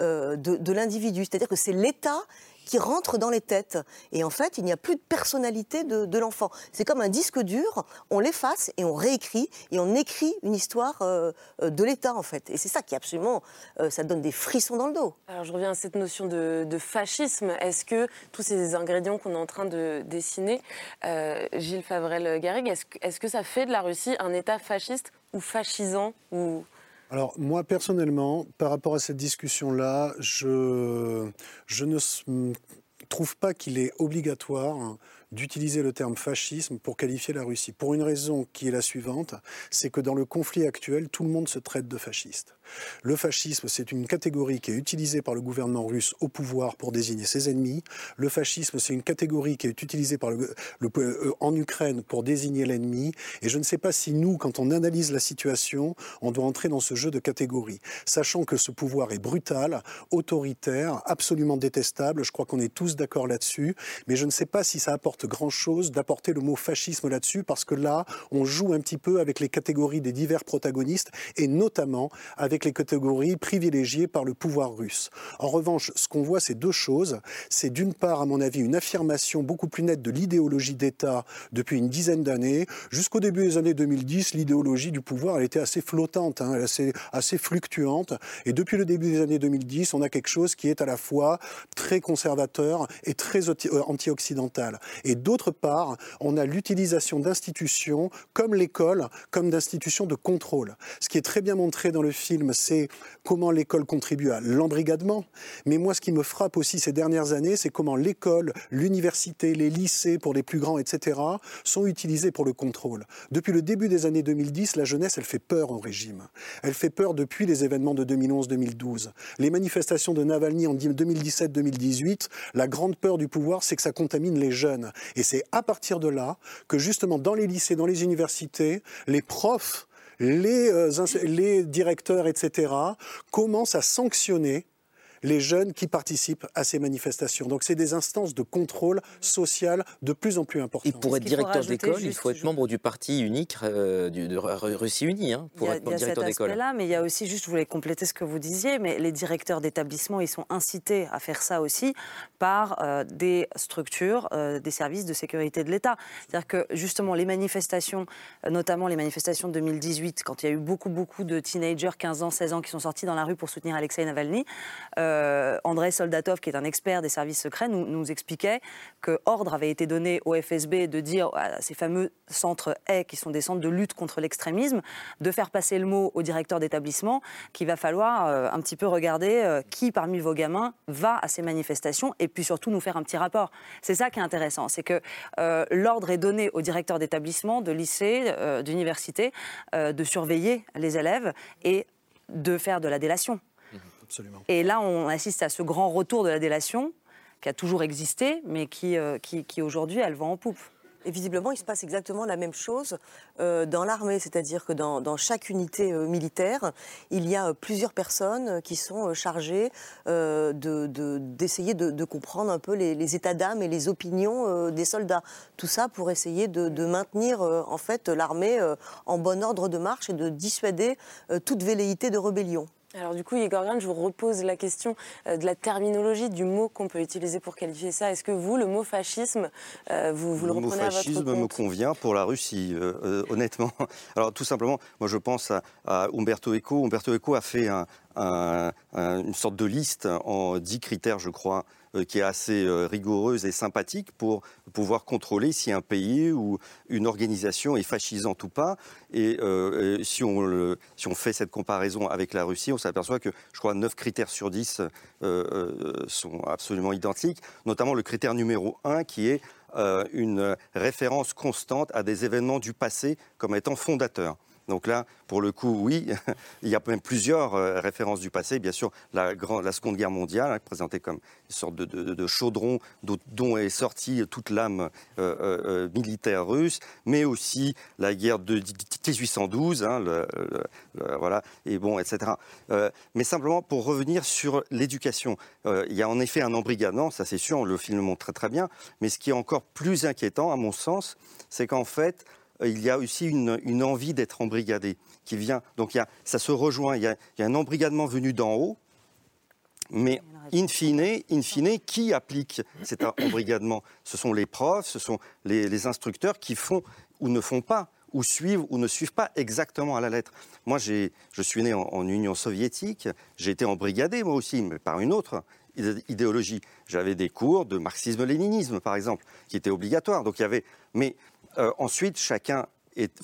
euh, de, l'individu. C'est-à-dire que c'est l'État qui rentre dans les têtes. Et en fait, il n'y a plus de personnalité de, l'enfant. C'est comme un disque dur, on l'efface et on réécrit, et on écrit une histoire euh, de l'État, en fait. Et c'est ça qui, absolument, euh, ça donne des frissons dans le dos. Alors je reviens à cette notion de, fascisme. Est-ce que tous ces ingrédients qu'on est en train de dessiner, Gilles Favrel-Garrigue, est-ce est-ce que ça fait de la Russie un État fasciste ou fascisant ou... Alors moi personnellement, par rapport à cette discussion-là, je, je ne trouve pas qu'il est obligatoire d'utiliser le terme fascisme pour qualifier la Russie. Pour une raison qui est la suivante, c'est que dans le conflit actuel, tout le monde se traite de fasciste. Le fascisme, c'est une catégorie qui est utilisée par le gouvernement russe au pouvoir pour désigner ses ennemis. Le fascisme, c'est une catégorie qui est utilisée euh, en Ukraine pour désigner l'ennemi. Et je ne sais pas si nous, quand on analyse la situation, on doit entrer dans ce jeu de catégories, sachant que ce pouvoir est brutal, autoritaire, absolument détestable. Je crois qu'on est tous d'accord là-dessus. Mais je ne sais pas si ça apporte grand-chose d'apporter le mot fascisme là-dessus, parce que là, on joue un petit peu avec les catégories des divers protagonistes, et notamment avec les catégories privilégiées par le pouvoir russe. En revanche, ce qu'on voit, c'est deux choses. C'est d'une part, à mon avis, une affirmation beaucoup plus nette de l'idéologie d'État depuis une dizaine d'années. Jusqu'au début des années 2010, l'idéologie du pouvoir, elle était assez flottante, hein, assez, assez fluctuante. Et depuis le début des années 2010, on a quelque chose qui est à la fois très conservateur et très euh, anti-occidental. Et d'autre part, on a l'utilisation d'institutions comme l'école, comme d'institutions de contrôle. Ce qui est très bien montré dans le film, c'est comment l'école contribue à l'embrigadement. Mais moi, ce qui me frappe aussi ces dernières années, c'est comment l'école, l'université, les lycées pour les plus grands, etc., sont utilisés pour le contrôle. Depuis le début des années 2010, la jeunesse, elle fait peur au régime. Elle fait peur depuis les événements de 2011-2012. Les manifestations de Navalny en 2017-2018, la grande peur du pouvoir, c'est que ça contamine les jeunes. Et c'est à partir de là que justement dans les lycées, dans les universités, les profs, les, euh, les directeurs, etc., commencent à sanctionner les jeunes qui participent à ces manifestations. Donc c'est des instances de contrôle social de plus en plus importantes. Et pour être directeur d'école, il faut être membre du parti unique euh, du- de Ru- Russie Unie hein, pour a, être il y a cet directeur d'école. mais il y a aussi, juste, je voulais compléter ce que vous disiez, mais les directeurs d'établissement, ils sont incités à faire ça aussi par euh, des structures, euh, des services de sécurité de l'État. C'est-à-dire que justement, les manifestations, notamment les manifestations de 2018, quand il y a eu beaucoup, beaucoup de teenagers, 15 ans, 16 ans, qui sont sortis dans la rue pour soutenir Alexei Navalny, euh, euh, André Soldatov, qui est un expert des services secrets, nous, expliquait que ordre avait été donné au FSB de dire à ces fameux centres A, qui sont des centres de lutte contre l'extrémisme, de faire passer le mot au directeur d'établissement qu'il va falloir euh, un petit peu regarder euh, qui parmi vos gamins va à ces manifestations et puis surtout nous faire un petit rapport. C'est ça qui est intéressant, c'est que euh, l'ordre est donné au directeur d'établissement, de lycée, d'université, de surveiller les élèves et de faire de la délation. Absolument. Et là, on assiste à ce grand retour de la délation qui a toujours existé, mais qui, euh, qui, qui aujourd'hui, elle va en poupe. Et visiblement, il se passe exactement la même chose euh, dans l'armée, c'est-à-dire que dans, dans chaque unité euh, militaire, il y a euh, plusieurs personnes qui sont euh, chargées euh, de- de- d'essayer de, de comprendre un peu les, les états d'âme et les opinions euh, des soldats. Tout ça pour essayer de, de maintenir euh, en fait l'armée euh, en bon ordre de marche et de dissuader euh, toute velléité de rébellion. Alors du coup, Igor je vous repose la question euh, de la terminologie, du mot qu'on peut utiliser pour qualifier ça. Est-ce que vous, le mot fascisme, euh, vous, vous le, le reprenez à votre fascisme me convient pour la Russie, euh, euh, honnêtement. Alors tout simplement, moi je pense à, à Umberto Eco. Umberto Eco a fait un- un- un- une sorte de liste en dix critères, je crois, qui est assez euh, rigoureuse et sympathique pour pouvoir contrôler si un pays ou une organisation est fascisante ou pas. Et euh, euh, si, on fait cette comparaison avec la Russie, on s'aperçoit que, je crois, 9 critères sur 10 euh, euh, sont absolument identiques, notamment le critère numéro 1 qui est euh, une référence constante à des événements du passé comme étant fondateurs. Donc là, pour le coup, oui, il y a même plusieurs euh, références du passé. Bien sûr, la, grande, la Seconde Guerre mondiale, hein, présentée comme une sorte de, chaudron dont, est sortie toute l'âme euh, euh, militaire russe, mais aussi la guerre de 1812, hein, voilà, et bon, etc. Mais simplement pour revenir sur l'éducation, il y a en effet un embrigadement, ça c'est sûr, le film le montre très très bien. Mais ce qui est encore plus inquiétant, à mon sens, c'est qu'en fait, il y a aussi une, une envie d'être embrigadé qui vient. Donc il y a, ça se rejoint. Il y, a, il y a un embrigadement venu d'en haut, mais in fine, in fine, qui applique cet embrigadement? Ce sont les profs, ce sont les, les instructeurs qui font ou ne font pas ou suivent ou ne suivent pas exactement à la lettre. Moi, je suis né en, en Union soviétique, j'ai été embrigadé moi aussi, mais par une autre idé- idéologie. J'avais des cours de marxisme-léninisme, par exemple, qui étaient obligatoires. Donc il y avait, mais euh, ensuite, chacun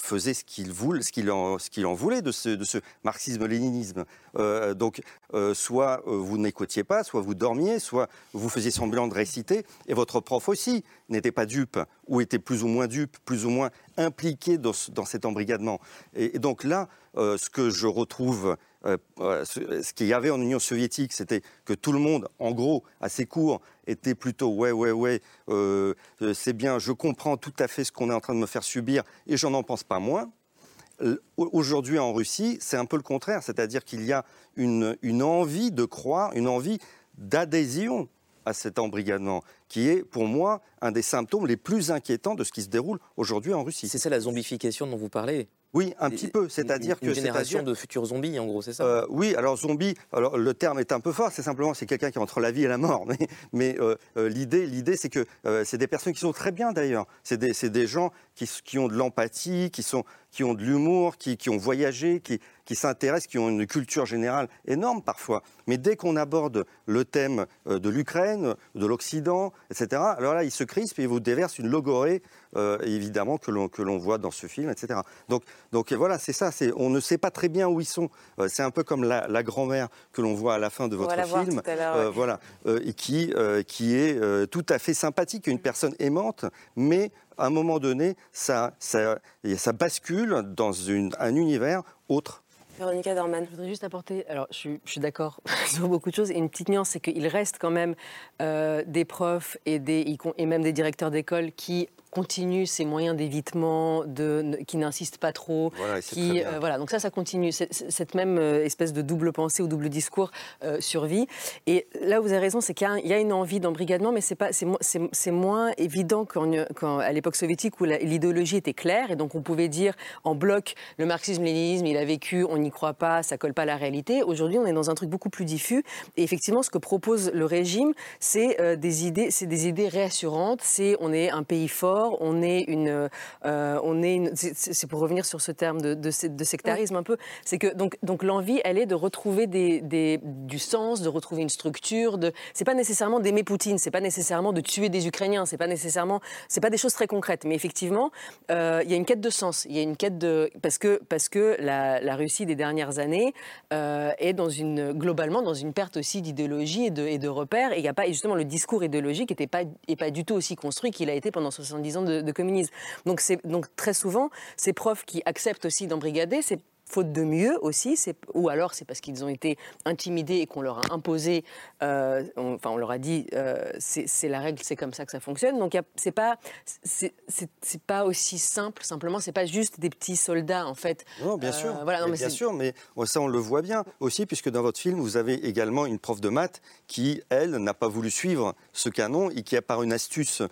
faisait ce qu'il voulait, ce qu'il en, voulait de ce, marxisme-léninisme. Euh, donc, euh, soit vous n'écoutiez pas, soit vous dormiez, soit vous faisiez semblant de réciter, et votre prof aussi n'était pas dupe, ou était plus ou moins dupe, plus ou moins impliqué dans, ce- dans cet embrigadement. Et, donc là, ce que je retrouve, euh, euh, ce, ce qu'il y avait en Union soviétique, c'était que tout le monde, en gros, à ses cours, était plutôt ouais, ouais, ouais, euh, euh, c'est bien, je comprends tout à fait ce qu'on est en train de me faire subir, et j'en en pense pas moins. Aujourd'hui en Russie, c'est un peu le contraire, c'est-à-dire qu'il y a une envie de croire, une envie d'adhésion à cet embrigadement, qui est pour moi un des symptômes les plus inquiétants de ce qui se déroule aujourd'hui en Russie. C'est ça la zombification dont vous parlez Oui, un petit peu, c'est-à-dire Une que génération c'est-à-dire- de futurs zombies, en gros, c'est ça? Euh, oui, alors zombie, alors le terme est un peu fort, c'est simplement c'est quelqu'un qui est entre la vie et la mort. Mais, mais euh, euh, l'idée, l'idée, c'est que euh, c'est des personnes qui sont très bien d'ailleurs. C'est des, des gens qui, qui ont de l'empathie, qui sont, qui ont de l'humour, qui, qui ont voyagé, qui, qui s'intéressent, qui ont une culture générale énorme parfois. Mais dès qu'on aborde le thème euh, de l'Ukraine, de l'Occident, etc., alors là, ils se crispent et ils vous déversent une logorée, euh, évidemment, que l'on, que l'on voit dans ce film, etc. Donc, donc voilà, c'est ça. On ne sait pas très bien où ils sont. Euh, c'est un peu comme la, la grand-mère que l'on voit à la fin de votre film, euh, ouais. voilà, euh, et qui, qui est tout à fait sympathique, une personne aimante, mais à un moment donné, ça, ça, ça bascule dans une- un univers autre. Véronica Dorman. Je voudrais juste apporter, alors je suis, je suis d'accord sur beaucoup de choses, et une petite nuance, c'est qu'il reste quand même euh, des profs et, des, et même des directeurs d'école qui continuent ces moyens d'évitement, qui n'insistent pas trop, Voilà, qui, euh, voilà, donc ça, ça continue, cette même euh, espèce de double pensée ou double discours euh, survit. Et là vous avez raison, c'est qu'il y a y, une envie d'embrigadement, mais c'est pas, moins évident qu'en- qu'en- à l'époque soviétique où l'idéologie était claire et donc on pouvait dire en bloc le marxisme-léninisme, il a vécu, on n'y croit pas, ça colle pas à la réalité. Aujourd'hui, on est dans un truc beaucoup plus diffus et effectivement, ce que propose le régime, c'est euh, des idées, c'est des idées réassurantes. C'est on est un pays fort, on est une, on est, une- c'est- pour revenir sur ce terme de, de, de sectarisme un peu, c'est que donc, donc l'envie, elle est de retrouver des, des- du sens, de retrouver une structure. De, c'est pas nécessairement d'aimer Poutine, c'est pas nécessairement de tuer des Ukrainiens, c'est pas nécessairement, c'est pas des choses très concrètes, mais effectivement, euh, il y a une quête de sens, il y a une quête de parce que parce que la, la Russie des dernières années euh, est dans une globalement dans une perte aussi d'idéologie et de, et de repères, et il y a pas et justement le discours idéologique n'était pas est pas du tout aussi construit qu'il a été pendant 70 de, communisme. Donc donc très souvent ces profs qui acceptent aussi d'embrigader, c'est faute de mieux aussi, ou alors c'est parce qu'ils ont été intimidés et qu'on leur a imposé, euh, on- enfin on leur a dit euh, c'est la règle, c'est comme ça que ça fonctionne. Donc c'est pas c'est pas aussi simple. Simplement, c'est pas juste des petits soldats en fait. Non, bien Euh, sûr. voilà, non, Mais bien sûr, mais ouais, ça, on le voit bien aussi, puisque dans votre film, vous avez également une prof de maths qui, elle, n'a pas voulu suivre ce canon et qui, a par une astuce,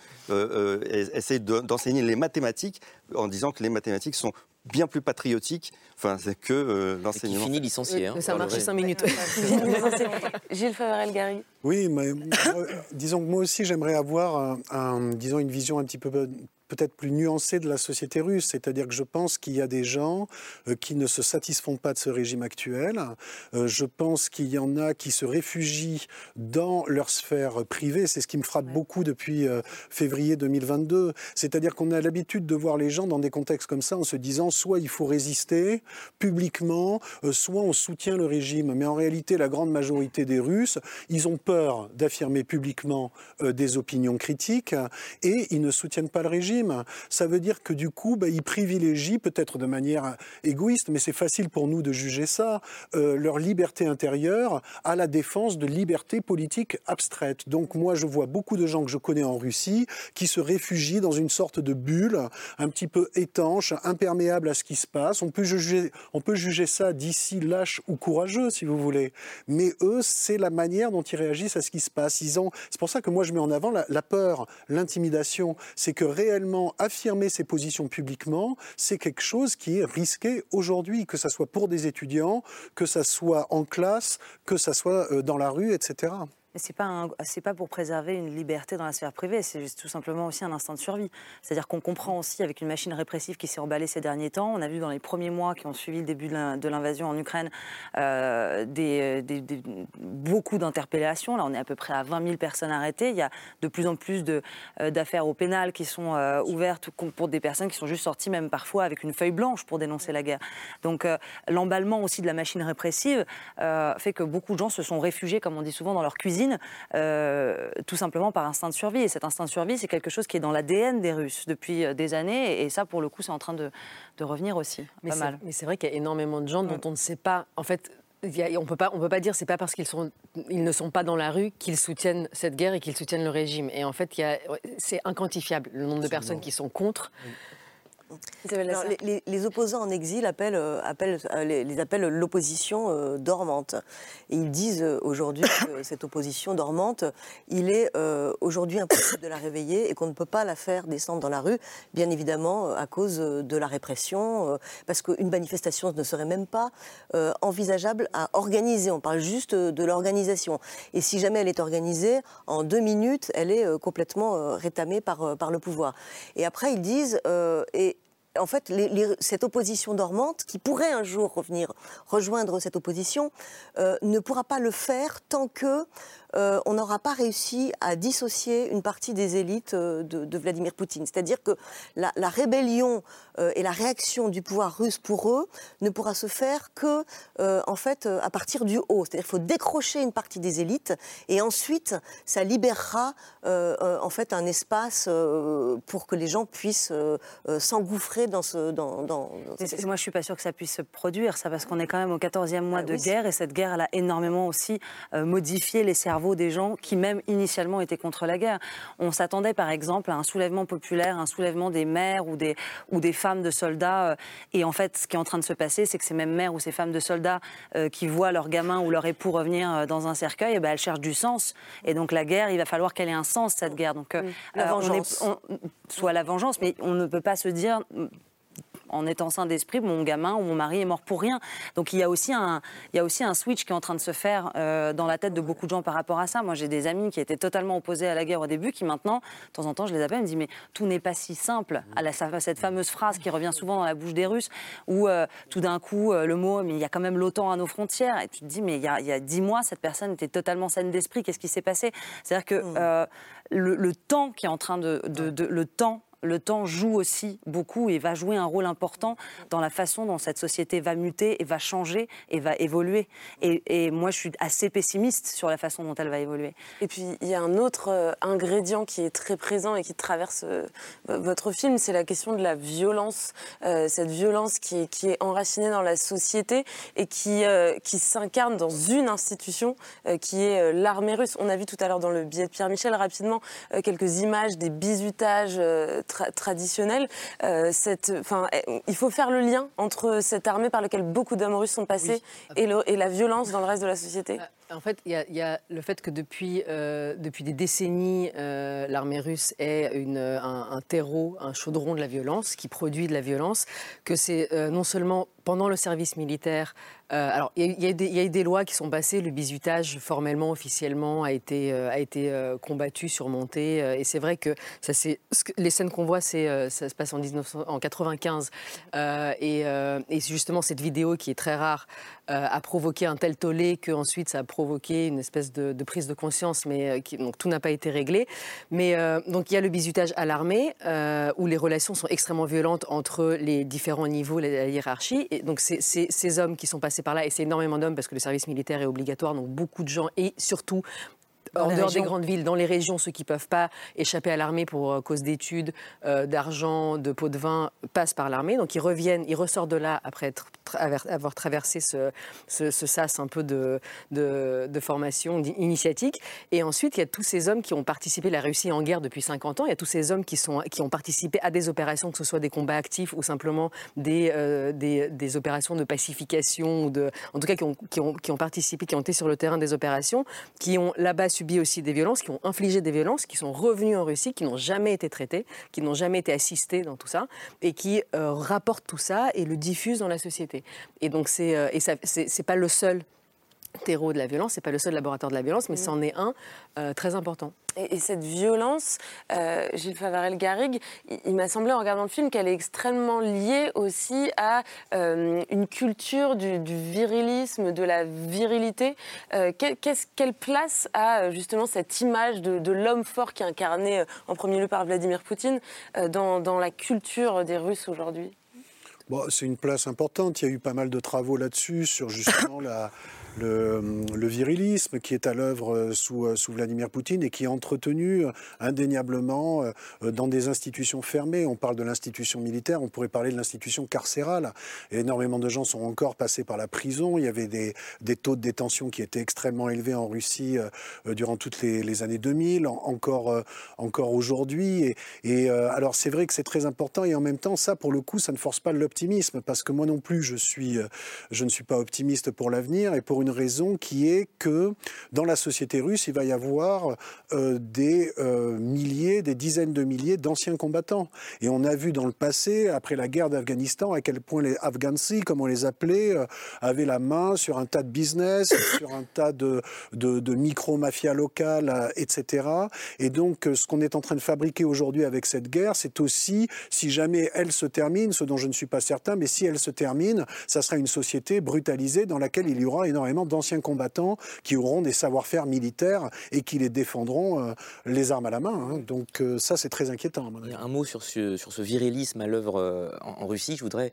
essaie de- d'enseigner les mathématiques en disant que les mathématiques sont bien plus patriotiques enfin, c'est que euh, l'enseignement. finit licencié, hein, ça marche cinq minutes. Gilles Favarel-Gary. Oui, mais moi, disons que moi aussi j'aimerais avoir un- un- disons une vision un petit peu peut-être plus nuancée de la société russe, c'est-à-dire que je pense qu'il y a des gens euh, qui ne se satisfont pas de ce régime actuel. Euh, je pense qu'il y en a qui se réfugient dans leur sphère privée. C'est ce qui me frappe beaucoup depuis euh, février 2022. C'est-à-dire qu'on a l'habitude de voir les gens dans des contextes comme ça en se disant soit il faut résister publiquement, soit on soutient le régime. Mais en réalité, la grande majorité des Russes, ils ont peur d'affirmer publiquement des opinions critiques et ils ne soutiennent pas le régime. Ça veut dire que du coup, bah, ils privilégient, peut-être de manière égoïste, mais c'est facile pour nous de juger ça, euh, leur liberté intérieure à la défense de libertés politiques abstraites. Donc moi, je vois beaucoup de gens que je connais en Russie qui se réfugient dans une sorte de bulle un petit peu étanche, imperméable à ce qui se passe. On peut juger, on peut juger ça d'ici lâche ou courageux, si vous voulez. Mais eux, c'est la manière dont ils réagissent à ce qui se passe. Ont, c'est pour ça que moi je mets en avant la peur, l'intimidation. C'est que réellement affirmer ses positions publiquement, c'est quelque chose qui est risqué aujourd'hui, que ça soit pour des étudiants, que ça soit en classe, que ça soit euh, dans la rue, etc. Mais c'est pas un- c'est pas pour préserver une liberté dans la sphère privée, c'est tout simplement aussi un instinct de survie. C'est-à-dire qu'on comprend aussi avec une machine répressive qui s'est emballée ces derniers temps. On a vu dans les premiers mois qui ont suivi le début de l'in- de l'invasion en Ukraine euh, beaucoup d'interpellations. Là, on est à peu près à 20 000 personnes arrêtées. Il y a de plus en plus euh, d'affaires au pénal qui sont euh, ouvertes pour des personnes qui sont juste sorties même parfois avec une feuille blanche pour dénoncer la guerre. Donc l'emballement aussi de la machine répressive fait que beaucoup de gens se sont réfugiés, comme on dit souvent, dans leur cuisine, euh, tout simplement par instinct de survie. Et cet instinct de survie, c'est quelque chose qui est dans l'ADN des Russes depuis euh, des années. Et ça, pour le coup, c'est en train de, de revenir aussi. Mais pas c'est- mal. Mais c'est vrai qu'il y a énormément de gens dont on ne sait pas. En fait, on peut pas, on peut pas dire c'est pas parce qu'ils sont, ils ne sont pas dans la rue qu'ils soutiennent cette guerre et qu'ils soutiennent le régime. Et en fait, c'est inquantifiable le nombre de personnes qui sont contre. Alors, les, les- les opposants en exil appellent, euh, appellent, euh, les, les appellent l'opposition euh, dormante. Et ils disent aujourd'hui que cette opposition dormante, il est euh, aujourd'hui impossible de la réveiller et qu'on ne peut pas la faire descendre dans la rue, bien évidemment à cause de la répression, euh, parce qu'une manifestation ne serait même pas envisageable à organiser. On parle juste de l'organisation. Et si jamais elle est organisée, en deux minutes, elle est complètement rétamée par, par le pouvoir. Et après, ils disent, et en fait, cette opposition dormante, qui pourrait un jour revenir rejoindre cette opposition, euh, ne pourra pas le faire tant que euh, on n'aura pas réussi à dissocier une partie des élites euh, de, de Vladimir Poutine. C'est-à-dire que la, la rébellion euh, et la réaction du pouvoir russe pour eux ne pourra se faire que, en fait, à partir du haut. C'est-à-dire qu'il faut décrocher une partie des élites et ensuite, ça libérera en fait un espace pour que les gens puissent s'engouffrer dans ce. Dans, dans- dans Moi, je suis pas sûre que ça puisse se produire, ça, parce qu'on est quand même au 14e mois Ah de oui, guerre, et cette guerre, elle a énormément aussi modifié les cerveaux des gens qui, même initialement, étaient contre la guerre. On s'attendait, par exemple, à un soulèvement populaire, un soulèvement des mères ou des, ou des femmes de soldats. euh, et en fait, ce qui est en train de se passer, c'est que ces mêmes mères ou ces femmes de soldats euh, qui voient leur gamin ou leur époux revenir euh, dans un cercueil, eh ben, elles cherchent du sens. Et donc, la guerre, il va falloir qu'elle ait un sens, cette guerre. Donc, euh, La on est- vengeance. on- soit la vengeance, mais on ne peut pas se dire en étant sain d'esprit, mon gamin ou mon mari est mort pour rien. Donc il y a aussi un, il y a aussi un switch qui est en train de se faire euh, dans la tête de beaucoup de gens par rapport à ça. Moi, j'ai des amis qui étaient totalement opposés à la guerre au début, qui maintenant, de temps en temps, je les appelle, ils me disent mais tout n'est pas si simple. À la, cette fameuse phrase qui revient souvent dans la bouche des Russes, où euh, tout d'un coup euh, le mot mais il y a quand même l'OTAN à nos frontières, et tu te dis mais il y a, dix mois cette personne était totalement saine d'esprit. Qu'est-ce qui s'est passé? C'est-à-dire que mmh. le, le, temps qui est en train de, de, de le temps le temps joue aussi beaucoup et va jouer un rôle important dans la façon dont cette société va muter et va changer et va évoluer. Et, moi, je suis assez pessimiste sur la façon dont elle va évoluer. Et puis, il y a un autre euh, ingrédient qui est très présent et qui traverse euh, votre film, c'est la question de la violence. Euh, cette violence qui est, enracinée dans la société et qui, qui s'incarne dans une institution qui est l'armée russe. On a vu tout à l'heure dans le billet de Pierre Michel rapidement quelques images des bizutages traditionnelle. Euh, cette, eh, il faut faire le lien entre cette armée par laquelle beaucoup d'hommes russes sont passés et, et, la violence dans le reste de la société. Euh, en fait, il y, a le fait que depuis, euh, depuis des décennies, l'armée russe est une, un, terreau, un chaudron de la violence, qui produit de la violence, que c'est non seulement pendant le service militaire, euh, alors, il y, a eu des lois qui sont passées. Le bizutage, formellement, officiellement, a été, euh, a été euh, combattu, surmonté. et c'est vrai que, ça, les scènes qu'on voit, ça se passe en, 1995. et, et justement, cette vidéo qui est très rare a provoqué un tel tollé qu'ensuite ça a provoqué une espèce de, prise de conscience, mais qui, donc, tout n'a pas été réglé. Mais donc, il y a le bizutage à l'armée, où les relations sont extrêmement violentes entre les différents niveaux de la hiérarchie. Et donc, c'est ces hommes qui sont passés par là, et c'est énormément d'hommes parce que le service militaire est obligatoire, donc beaucoup de gens, et surtout en dehors des grandes villes, dans les régions, ceux qui ne peuvent pas échapper à l'armée pour euh, cause d'études, euh, d'argent, de pots de vin, passent par l'armée. Donc ils reviennent, ils ressortent de là après être, avoir traversé ce, ce, sas un peu de, de, formation initiatique. Et ensuite, il y a tous ces hommes qui ont participé, la Russie en guerre depuis 50 ans, il y a tous ces hommes qui, sont, qui ont participé à des opérations, que ce soit des combats actifs ou simplement des, euh, des, des, opérations de pacification, ou de, en tout cas qui ont, qui, ont, qui ont participé, qui ont été sur le terrain des opérations, qui ont là-bas subi aussi des violences, qui ont infligé des violences, qui sont revenus en Russie, qui n'ont jamais été traités, qui n'ont jamais été assistés dans tout ça, et qui euh, rapportent tout ça et le diffusent dans la société. Et donc c'est euh, et c'est pas le seul terreau de la violence, c'est pas le seul laboratoire de la violence, mais mm. c'en est un euh, très important. Et, cette violence, euh, Gilles Favarel-Garrigue, il, m'a semblé en regardant le film qu'elle est extrêmement liée aussi à euh, une culture du, virilisme, de la virilité. quelle place a justement cette image de, l'homme fort qui est incarné en premier lieu par Vladimir Poutine dans, dans la culture des Russes aujourd'hui? Bon, c'est une place importante. Il y a eu pas mal de travaux là-dessus, sur justement la, le, virilisme qui est à l'œuvre euh, sous, euh, sous, Vladimir Poutine et qui est entretenu euh, indéniablement dans des institutions fermées. On parle de l'institution militaire, on pourrait parler de l'institution carcérale. énormément de gens sont encore passés par la prison. Il y avait des, taux de détention qui étaient extrêmement élevés en Russie durant toutes les, années 2000, encore, aujourd'hui. Alors c'est vrai que c'est très important et en même temps, ça, pour le coup, ça ne force pas l'optimisme parce que moi non plus, je, je ne suis pas optimiste pour l'avenir et pour une raison qui est que dans la société russe, il va y avoir euh, des euh, milliers, des dizaines de milliers d'anciens combattants. Et on a vu dans le passé, après la guerre d'Afghanistan, à quel point les Afghansi, comme on les appelait, euh, avaient la main sur un tas de business, sur un tas de, de, de micro-mafias locales, etc. Et donc, ce qu'on est en train de fabriquer aujourd'hui avec cette guerre, c'est aussi, si jamais elle se termine, ce dont je ne suis pas certain, mais si elle se termine, ça sera une société brutalisée dans laquelle il y aura énormément d'anciens combattants qui auront des savoir-faire militaires et qui les défendront euh, les armes à la main. Hein. Donc euh, ça, c'est très inquiétant. Un mot sur ce, virilisme à l'œuvre euh, en, Russie. Je voudrais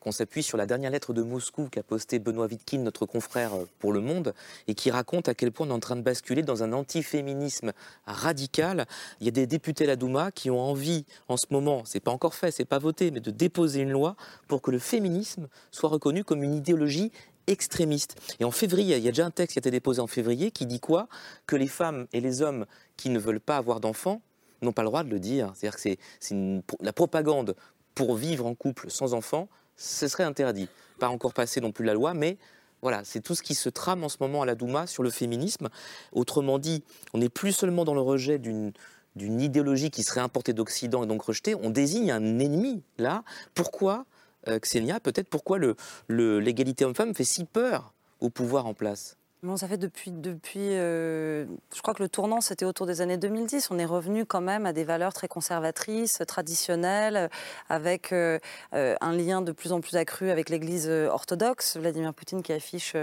qu'on s'appuie sur la dernière lettre de Moscou qu'a posté Benoît Vitkin, notre confrère pour Le Monde, et qui raconte à quel point on est en train de basculer dans un antiféminisme radical. Il y a des députés à la Douma qui ont envie, en ce moment, c'est pas encore fait, c'est pas voté, mais de déposer une loi pour que le féminisme soit reconnu comme une idéologie extrémiste. Et en février, il y a déjà un texte qui a été déposé en février qui dit quoi? Que les femmes et les hommes qui ne veulent pas avoir d'enfants n'ont pas le droit de le dire. C'est-à-dire que c'est la propagande pour vivre en couple sans enfants, ce serait interdit. Pas encore passé non plus la loi, mais voilà, c'est tout ce qui se trame en ce moment à la Douma sur le féminisme. Autrement dit, on n'est plus seulement dans le rejet d'une d'une idéologie qui serait importée d'Occident et donc rejetée, on désigne un ennemi là. Pourquoi, Xenia, peut-être pourquoi l'égalité le, homme-femme fait si peur au pouvoir en place? Bon, ça fait depuis, depuis euh, je crois que le tournant, c'était autour des années 2010. On est revenu quand même à des valeurs très conservatrices, traditionnelles, avec euh, un lien de plus en plus accru avec l'Église orthodoxe. Vladimir Poutine qui affiche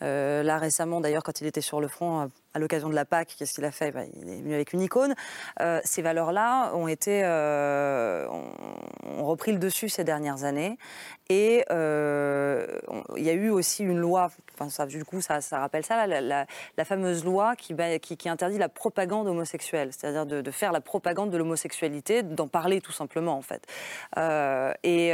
là récemment, d'ailleurs, quand il était sur le front, à l'occasion de la Pâque, qu'est-ce qu'il a fait? Bah, Il est venu avec une icône. Euh, ces valeurs-là ont été, euh, ont, repris le dessus ces dernières années. Et euh, il y a eu aussi une loi, du coup, ça, rappelle ça, la, fameuse loi qui, qui, interdit la propagande homosexuelle, c'est-à-dire de, faire la propagande de l'homosexualité, d'en parler tout simplement, en fait. et,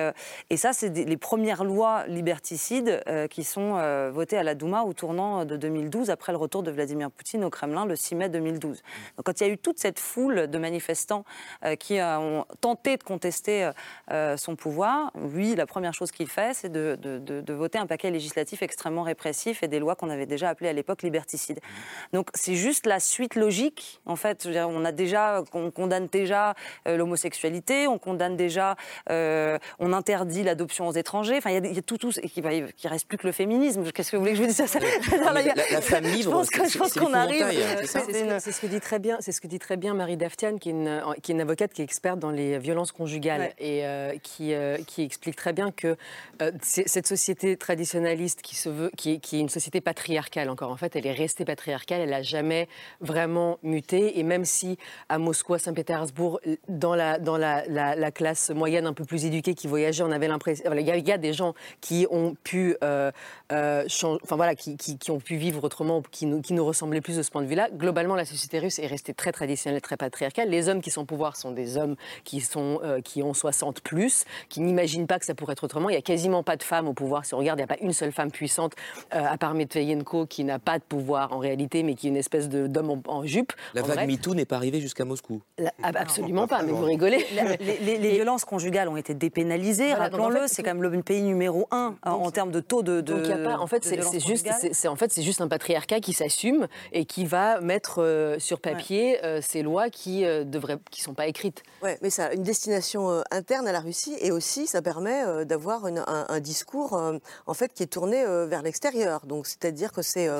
ça, c'est les premières lois liberticides qui sont votées à la Douma au tournant de 2012, après le retour de Vladimir Poutine au Kremlin le 6 mai 2012. Donc, quand il y a eu toute cette foule de manifestants euh, qui ont tenté de contester euh, euh, son pouvoir, lui, la première chose qu'il fait, c'est de, de, voter un paquet législatif extrêmement répressif et des lois qu'on avait déjà appelées à l'époque liberticides. Donc c'est juste la suite logique. En fait, on a déjà, on condamne déjà l'homosexualité, on condamne déjà, on interdit l'adoption aux étrangers. Enfin, il y, a tout, tout, et qui, qui reste plus que le féminisme. Qu'est-ce que vous voulez que je vous dise ça? La, la, femme libre, je pense qu'on c'est ce que dit très bien, c'est ce que dit très bien Marie Daftian, qui est une, qui est une avocate qui est experte dans les violences conjugales et euh, qui, euh, qui explique très bien que euh, cette société traditionnaliste qui se veut, qui, qui, est une société patriarcale encore en fait, elle est restée patriarcale, elle n'a jamais vraiment muté et même si à Moscou, à Saint-Pétersbourg, dans la dans la, la, classe moyenne un peu plus éduquée qui voyageait, on avait l'impression, il y, a des gens qui ont pu, enfin voilà, qui, qui, qui, ont pu vivre autrement, qui nous, qui nous ressemblaient plus de ce point de vue-là. Globalement, la société russe est restée très traditionnelle, très patriarcale. Les hommes qui sont au pouvoir sont des hommes qui, sont, euh, qui ont 60 plus, qui n'imaginent pas que ça pourrait être autrement. Il n'y a quasiment pas de femmes au pouvoir. Si on regarde, il n'y a pas une seule femme puissante, euh, à part Medvedenko, qui n'a pas de pouvoir en réalité, mais qui est une espèce d'homme en, jupe. La vague MeToo n'est pas arrivée jusqu'à Moscou. absolument pas, mais vous rigolez. les, violences conjugales ont été dépénalisées, rappelons-le. C'est quand même le pays numéro un en termes de taux de. donc, a pas, en fait, c'est juste, en fait, c'est juste un patriarcat qui s'assume et qui va mettre euh, sur papier euh, ces lois qui ne euh, qui sont pas écrites. Ouais, mais ça a une destination interne à la Russie et aussi ça permet d'avoir un, discours en fait qui est tourné vers l'extérieur. Donc c'est-à-dire que c'est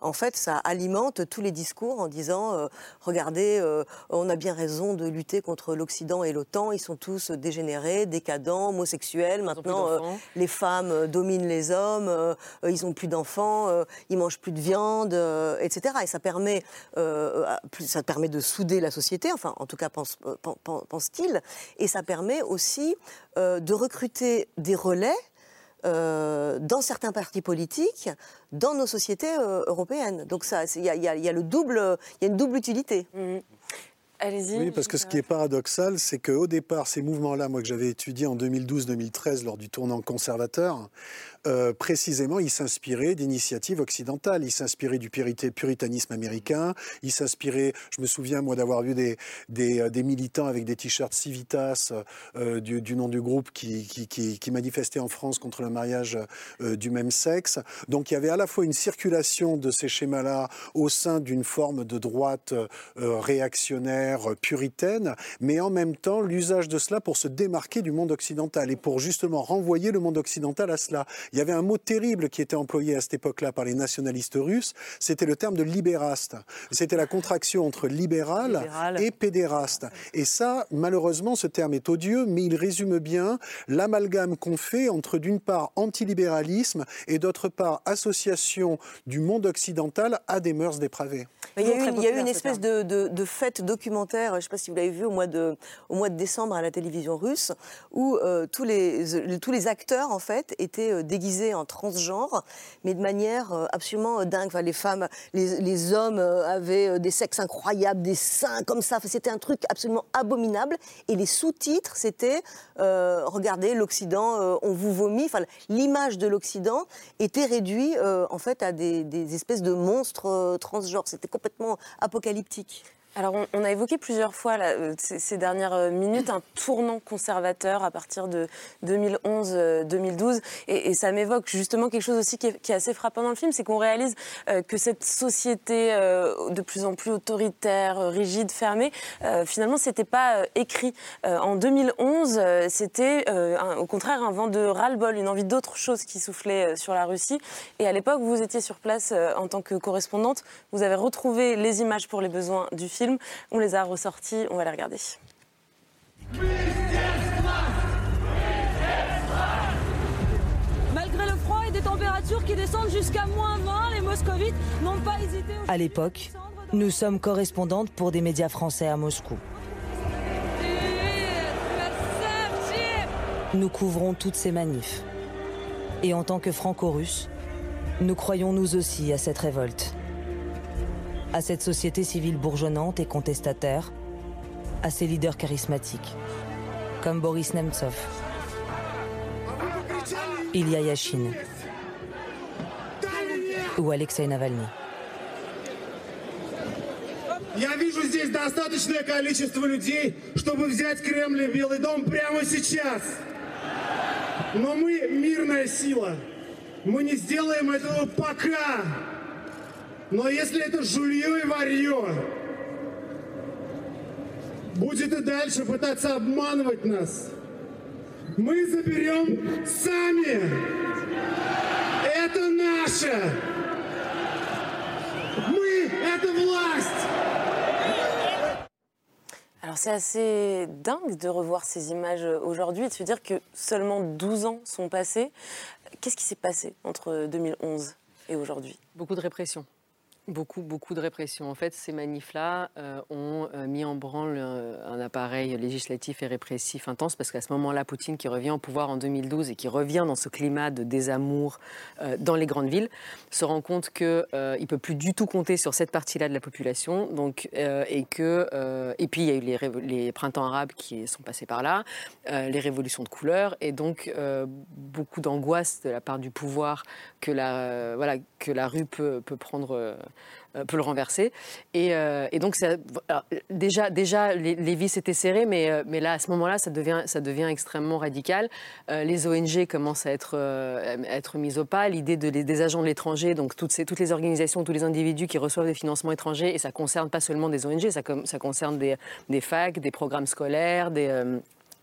en fait ça alimente tous les discours en disant regardez on a bien raison de lutter contre l'Occident et l'OTAN, ils sont tous dégénérés, décadents, homosexuels. Maintenant les femmes dominent les hommes, ils ont plus d'enfants, ils mangent plus de viande, etc. Et ça permet, euh, ça permet de souder la société, enfin en tout cas euh, pense-t-il, et ça permet aussi euh, de recruter des relais dans certains partis politiques, dans nos sociétés européennes. Donc il y, a, le double, il y a une double utilité. Mmh. Allez-y. Oui, parce que ce qui est paradoxal, c'est qu'au départ, ces mouvements-là, moi que j'avais étudié en 2012-2013 lors du tournant conservateur, euh, précisément, il s'inspirait d'initiatives occidentales. Il s'inspirait du puritanisme américain. Il s'inspirait, je me souviens, moi, d'avoir vu des, euh, militants avec des t-shirts Civitas euh, du, nom du groupe qui, qui, qui, manifestaient en France contre le mariage du même sexe. Donc, il y avait à la fois une circulation de ces schémas-là au sein d'une forme de droite réactionnaire, puritaine, mais en même temps, l'usage de cela pour se démarquer du monde occidental et pour justement renvoyer le monde occidental à cela. Il y avait un mot terrible qui était employé à cette époque-là par les nationalistes russes, c'était le terme de libéraste. C'était la contraction entre libéral, et pédéraste. Et ça, malheureusement, ce terme est odieux, mais il résume bien l'amalgame qu'on fait entre, d'une part, antilibéralisme et, d'autre part, association du monde occidental à des mœurs dépravées. Il y a eu, une, espèce de, fête documentaire, je ne sais pas si vous l'avez vu, au mois, de, au mois de décembre à la télévision russe, où euh, tous, les, tous les acteurs, en fait, étaient euh, déguisés en transgenre, mais de manière euh, absolument dingue. les femmes, les, hommes avaient des sexes incroyables, des seins comme ça. c'était un truc absolument abominable. Et les sous-titres, c'était Regardez, l'Occident, on vous vomit. Enfin, l'image de l'Occident était réduite, en fait, à des, des espèces de monstres transgenres. C'était complètement apocalyptique. Alors, on, a évoqué plusieurs fois euh, ces, dernières euh, minutes un tournant conservateur à partir de 2011-2012. Euh, et, ça m'évoque justement quelque chose aussi qui est, assez frappant dans le film, c'est qu'on réalise que cette société de plus en plus autoritaire, rigide, fermée, finalement, c'était pas écrit. en 2011, c'était au contraire un vent de ras-le-bol, une envie d'autre chose qui soufflait sur la Russie. Et à l'époque, vous étiez sur place en tant que correspondante. Vous avez retrouvé les images pour les besoins du film on les a ressortis, on va les regarder. Malgré le froid et des températures qui descendent jusqu'à moins 20, les moscovites n'ont pas hésité. À l'époque, nous sommes correspondantes pour des médias français à Moscou. Nous couvrons toutes ces manifs. Et en tant que franco-russes, nous croyons nous aussi à cette révolte à cette société civile bourgeonnante et contestataire, à ses leaders charismatiques, comme Boris Nemtsov, Ilya Yashin ou Alexei Navalny. Я вижу здесь достаточное количество людей, чтобы взять Кремль и Белый дом прямо сейчас. Но мы мирная сила. Мы не сделаем этого пока. Но если это жулье и варье будет и дальше пытаться обманывать нас, мы заберем сами. Это наше. Мы — это власть. Alors c'est assez dingue de revoir ces images aujourd'hui et de se dire que seulement 12 ans sont passés. Qu'est-ce qui s'est passé entre 2011 et aujourd'hui Beaucoup de répression. Beaucoup, beaucoup de répression. En fait, ces manifs-là euh, ont euh, mis en branle euh, un appareil législatif et répressif intense parce qu'à ce moment-là, Poutine, qui revient au pouvoir en 2012 et qui revient dans ce climat de désamour dans les grandes villes, se rend compte qu'il ne peut plus du tout compter sur cette partie-là de la population. Donc, et, que, et puis, il y a eu les, les, printemps arabes qui sont passés par là, les révolutions de couleur, et donc beaucoup d'angoisse de la part du pouvoir que la, voilà, que la rue peut, peut prendre euh, peut le renverser. Et, euh, donc, déjà, déjà les, vis étaient serrées, mais, euh, mais là, à ce moment-là, ça devient, ça devient extrêmement radical. les ONG commencent à être, être mises au pas. L'idée de, des agents de l'étranger, donc toutes, les organisations, tous les individus qui reçoivent des financements étrangers, et ça concerne pas seulement des ONG, ça, concerne des, facs, des programmes scolaires, des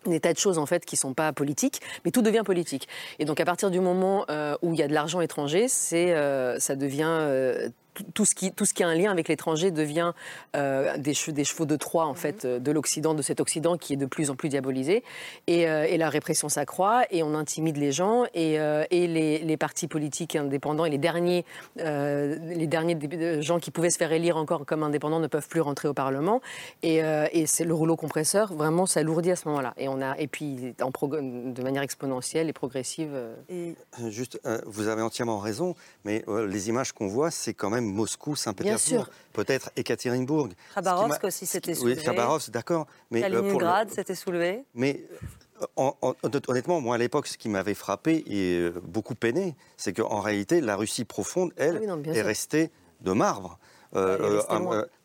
des tas de choses en fait qui sont pas politiques, mais tout devient politique. Et donc à partir du moment où il y a de l'argent étranger, c'est ça devient tout ce, qui, tout ce qui a un lien avec l'étranger devient euh, des, des, chevaux de Troie en fait mhm. de l'Occident, de cet Occident qui est de plus en plus diabolisé. Et, euh, et la répression s'accroît et on intimide les gens et, euh, et les, les, partis politiques indépendants et les derniers, les derniers gens qui pouvaient se faire élire encore comme indépendants ne peuvent plus rentrer au Parlement. Et, et c'est le rouleau compresseur vraiment s'alourdit à ce moment-là. Et on a et puis en de manière exponentielle et progressive. Et... Juste, vous avez entièrement raison, mais les images qu'on voit, c'est quand même Moscou, Saint-Pétersbourg, peut-être Ekaterinbourg. Khabarovsk aussi s'était soulevé. Oui, Khabarovsk, d'accord. Mais euh, Kaliningrad s'était soulevé. Mais euh, honnêtement, moi à l'époque, ce qui m'avait frappé et euh, beaucoup peiné, c'est qu'en réalité, la Russie profonde, elle, ah est restée de marbre.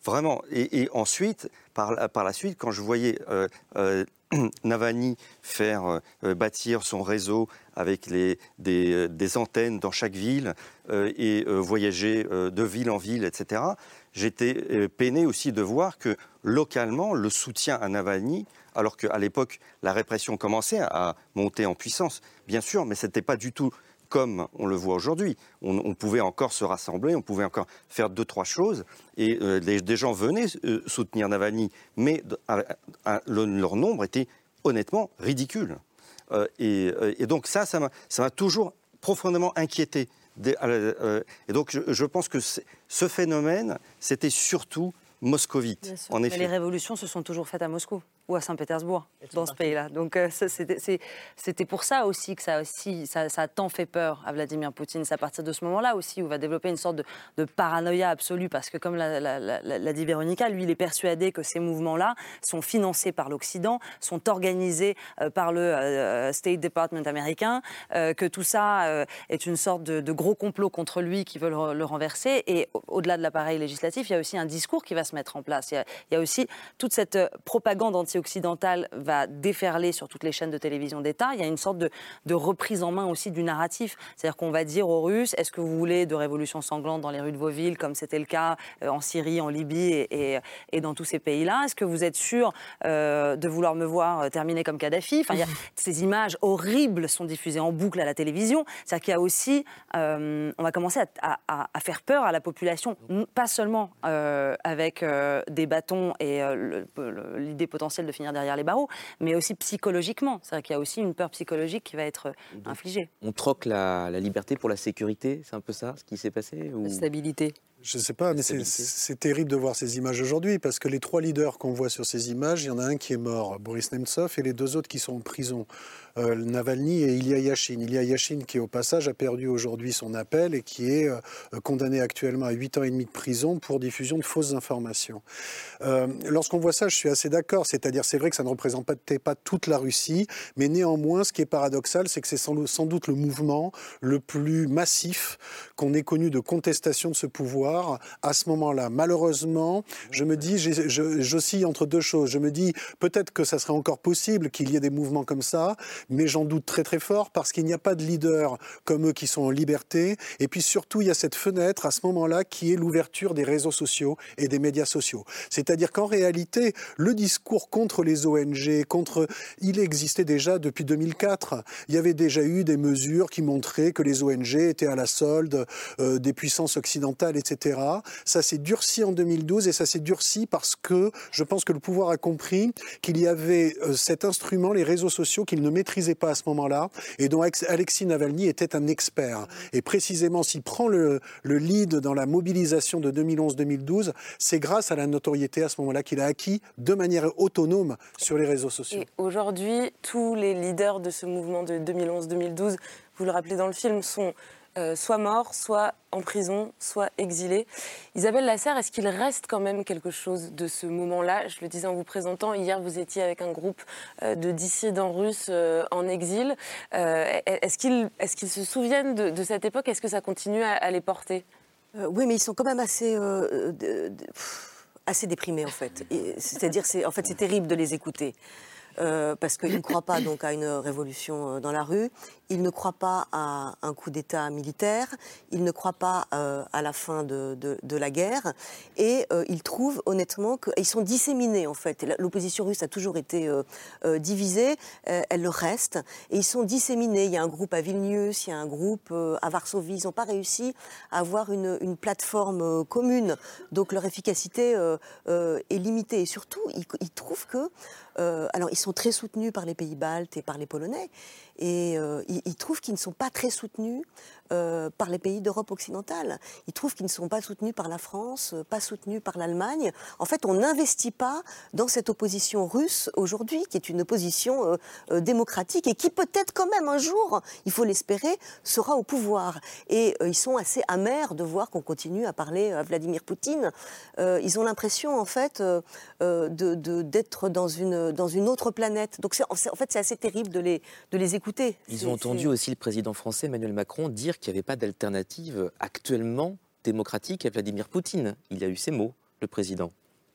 vraiment. Et, ensuite, par, la suite, quand je voyais Navani faire bâtir son réseau avec des, antennes dans chaque ville euh, et euh, voyager euh, de ville en ville, etc. J'étais peiné aussi de voir que localement, le soutien à Navalny, alors qu'à l'époque, la répression commençait à monter en puissance, bien sûr, mais ce n'était pas du tout comme on le voit aujourd'hui. On, pouvait encore se rassembler, on pouvait encore faire deux, trois choses, et des gens venaient soutenir Navalny, mais leur nombre était honnêtement ridicule. Et, et, donc ça, ça m'a toujours profondément inquiété. Euh, et donc, je, pense que ce phénomène, c'était surtout moscovite. En effet. Mais les révolutions se sont toujours faites à Moscou. Ou à Saint-Pétersbourg, dans ce pays-là. Donc euh, c'était pour ça aussi que ça, aussi, ça, ça a tant fait peur à Vladimir Poutine. C'est à partir de ce moment-là aussi où va développer une sorte de, de paranoïa absolue, parce que comme l'a, l'a- l'a- l'a dit Véronica, lui, il est persuadé que ces mouvements-là sont financés par l'Occident, sont organisés euh, par le euh, State Department américain, que tout ça est une sorte de, de gros complot contre lui qui veulent le, le renverser. Et au- au-delà de l'appareil législatif, il y a aussi un discours qui va se mettre en place. Il y a, il y a aussi toute cette propagande anti-occidentale va déferler sur toutes les chaînes de télévision d'État. Il y a une sorte de, de reprise en main aussi du narratif. C'est-à-dire qu'on va dire aux Russes, est-ce que vous voulez de révolutions sanglantes dans les rues de vos villes, comme c'était le cas euh, en Syrie, en Libye et, et- et dans tous ces pays-là? Est-ce que vous êtes sûr euh, de vouloir me voir euh, terminer comme Kadhafi? Enfin, il y a- Ces images horribles sont diffusées en boucle à la télévision. C'est-à-dire qu'il y a aussi, euh, on va commencer à, à- à- à faire peur à la population, pas seulement euh, avec des bâtons et l'idée potentielle de finir derrière les barreaux, mais aussi psychologiquement. C'est-à-dire qu'il y a aussi une peur psychologique qui va être euh, infligée. On troque la, la liberté pour la sécurité, c'est un peu ça ce qui s'est passé ou... stabilité. Je ne sais pas, mais c'est- terrible de voir ces images aujourd'hui parce que les trois leaders qu'on voit sur ces images, il y en a un qui est mort, Boris Nemtsov, et les deux autres qui sont en prison, euh, Navalny et Ilya Yashin. Ilya Yashin qui, au passage, a perdu aujourd'hui son appel et qui est euh, condamné actuellement à 8 ans et demi de prison pour diffusion de fausses informations. Euh, Lorsqu'on voit ça, je suis assez d'accord. C'est-à-dire, c'est vrai que ça ne représente pas, pas toute la Russie, mais néanmoins, ce qui est paradoxal, c'est que c'est sans, sans doute le mouvement le plus massif qu'on ait connu de contestation de ce pouvoir à ce moment-là. Malheureusement, je me dis, j'oscille entre deux choses. Je me dis, peut-être que ça serait encore possible qu'il y ait des mouvements comme ça, mais j'en doute très très fort parce qu'il n'y a pas de leaders comme eux qui sont en liberté. Et puis surtout, il y a cette fenêtre à ce moment-là qui est l'ouverture des réseaux sociaux et des médias sociaux. C'est-à-dire qu'en réalité, le discours contre les ONG, contre, il existait déjà depuis 2004. Il y avait déjà eu des mesures qui montraient que les ONG étaient à la solde euh, des puissances occidentales, etc. Ça s'est durci en 2012 et ça s'est durci parce que je pense que le pouvoir a compris qu'il y avait euh, cet instrument, les réseaux sociaux, qu'il ne maîtrisait pas à ce moment-là et dont Alex- Alexis Navalny était un expert. Et précisément, s'il prend le, le lead dans la mobilisation de 2011-2012, c'est grâce à la notoriété à ce moment-là qu'il a acquis de manière autonome sur les réseaux sociaux. Aujourd'hui, tous les leaders de ce mouvement de 2011-2012, vous le rappelez dans le film, sont euh, soit morts, soit en prison, soit exilés. Isabelle Lasserre, est-ce qu'il reste quand même quelque chose de ce moment-là? Je le disais en vous présentant, hier vous étiez avec un groupe euh, de dissidents russes euh, en exil. Est-ce qu'ils se souviennent de, cette époque? Est-ce que ça continue à, les porter? Oui, mais ils sont quand même assez, déprimés en fait. C'est-à-dire, c'est en fait, c'est terrible de les écouter. Parce qu'ils ne croient pas donc à une révolution dans la rue, ils ne croient pas à un coup d'État militaire, ils ne croient pas euh, à la fin de, la guerre, et euh, ils trouvent honnêtement qu'ils sont disséminés en fait. L'opposition russe a toujours été euh, euh, divisée, elle le reste, et ils sont disséminés. Il y a un groupe à Vilnius, il y a un groupe à Varsovie, ils n'ont pas réussi à avoir une, plateforme commune, donc leur efficacité est limitée. Et surtout, ils, trouvent que alors, ils sont très soutenus par les pays baltes et par les Polonais, et euh, ils, ils trouvent qu'ils ne sont pas très soutenus euh, par les pays d'Europe occidentale. Ils trouvent qu'ils ne sont pas soutenus par la France, euh, pas soutenus par l'Allemagne. En fait, on n'investit pas dans cette opposition russe aujourd'hui, qui est une opposition euh, démocratique et qui peut-être quand même un jour, il faut l'espérer, sera au pouvoir. Et ils sont assez amers de voir qu'on continue à parler à Vladimir Poutine. Ils ont l'impression, en fait, d'être dans une, dans une autre planète. Donc, en fait, c'est assez terrible de les, de les écouter. Ils ont entendu aussi le président français Emmanuel Macron dire qu'il n'y avait pas d'alternative actuellement démocratique à Vladimir Poutine. Il a eu ces mots, le président,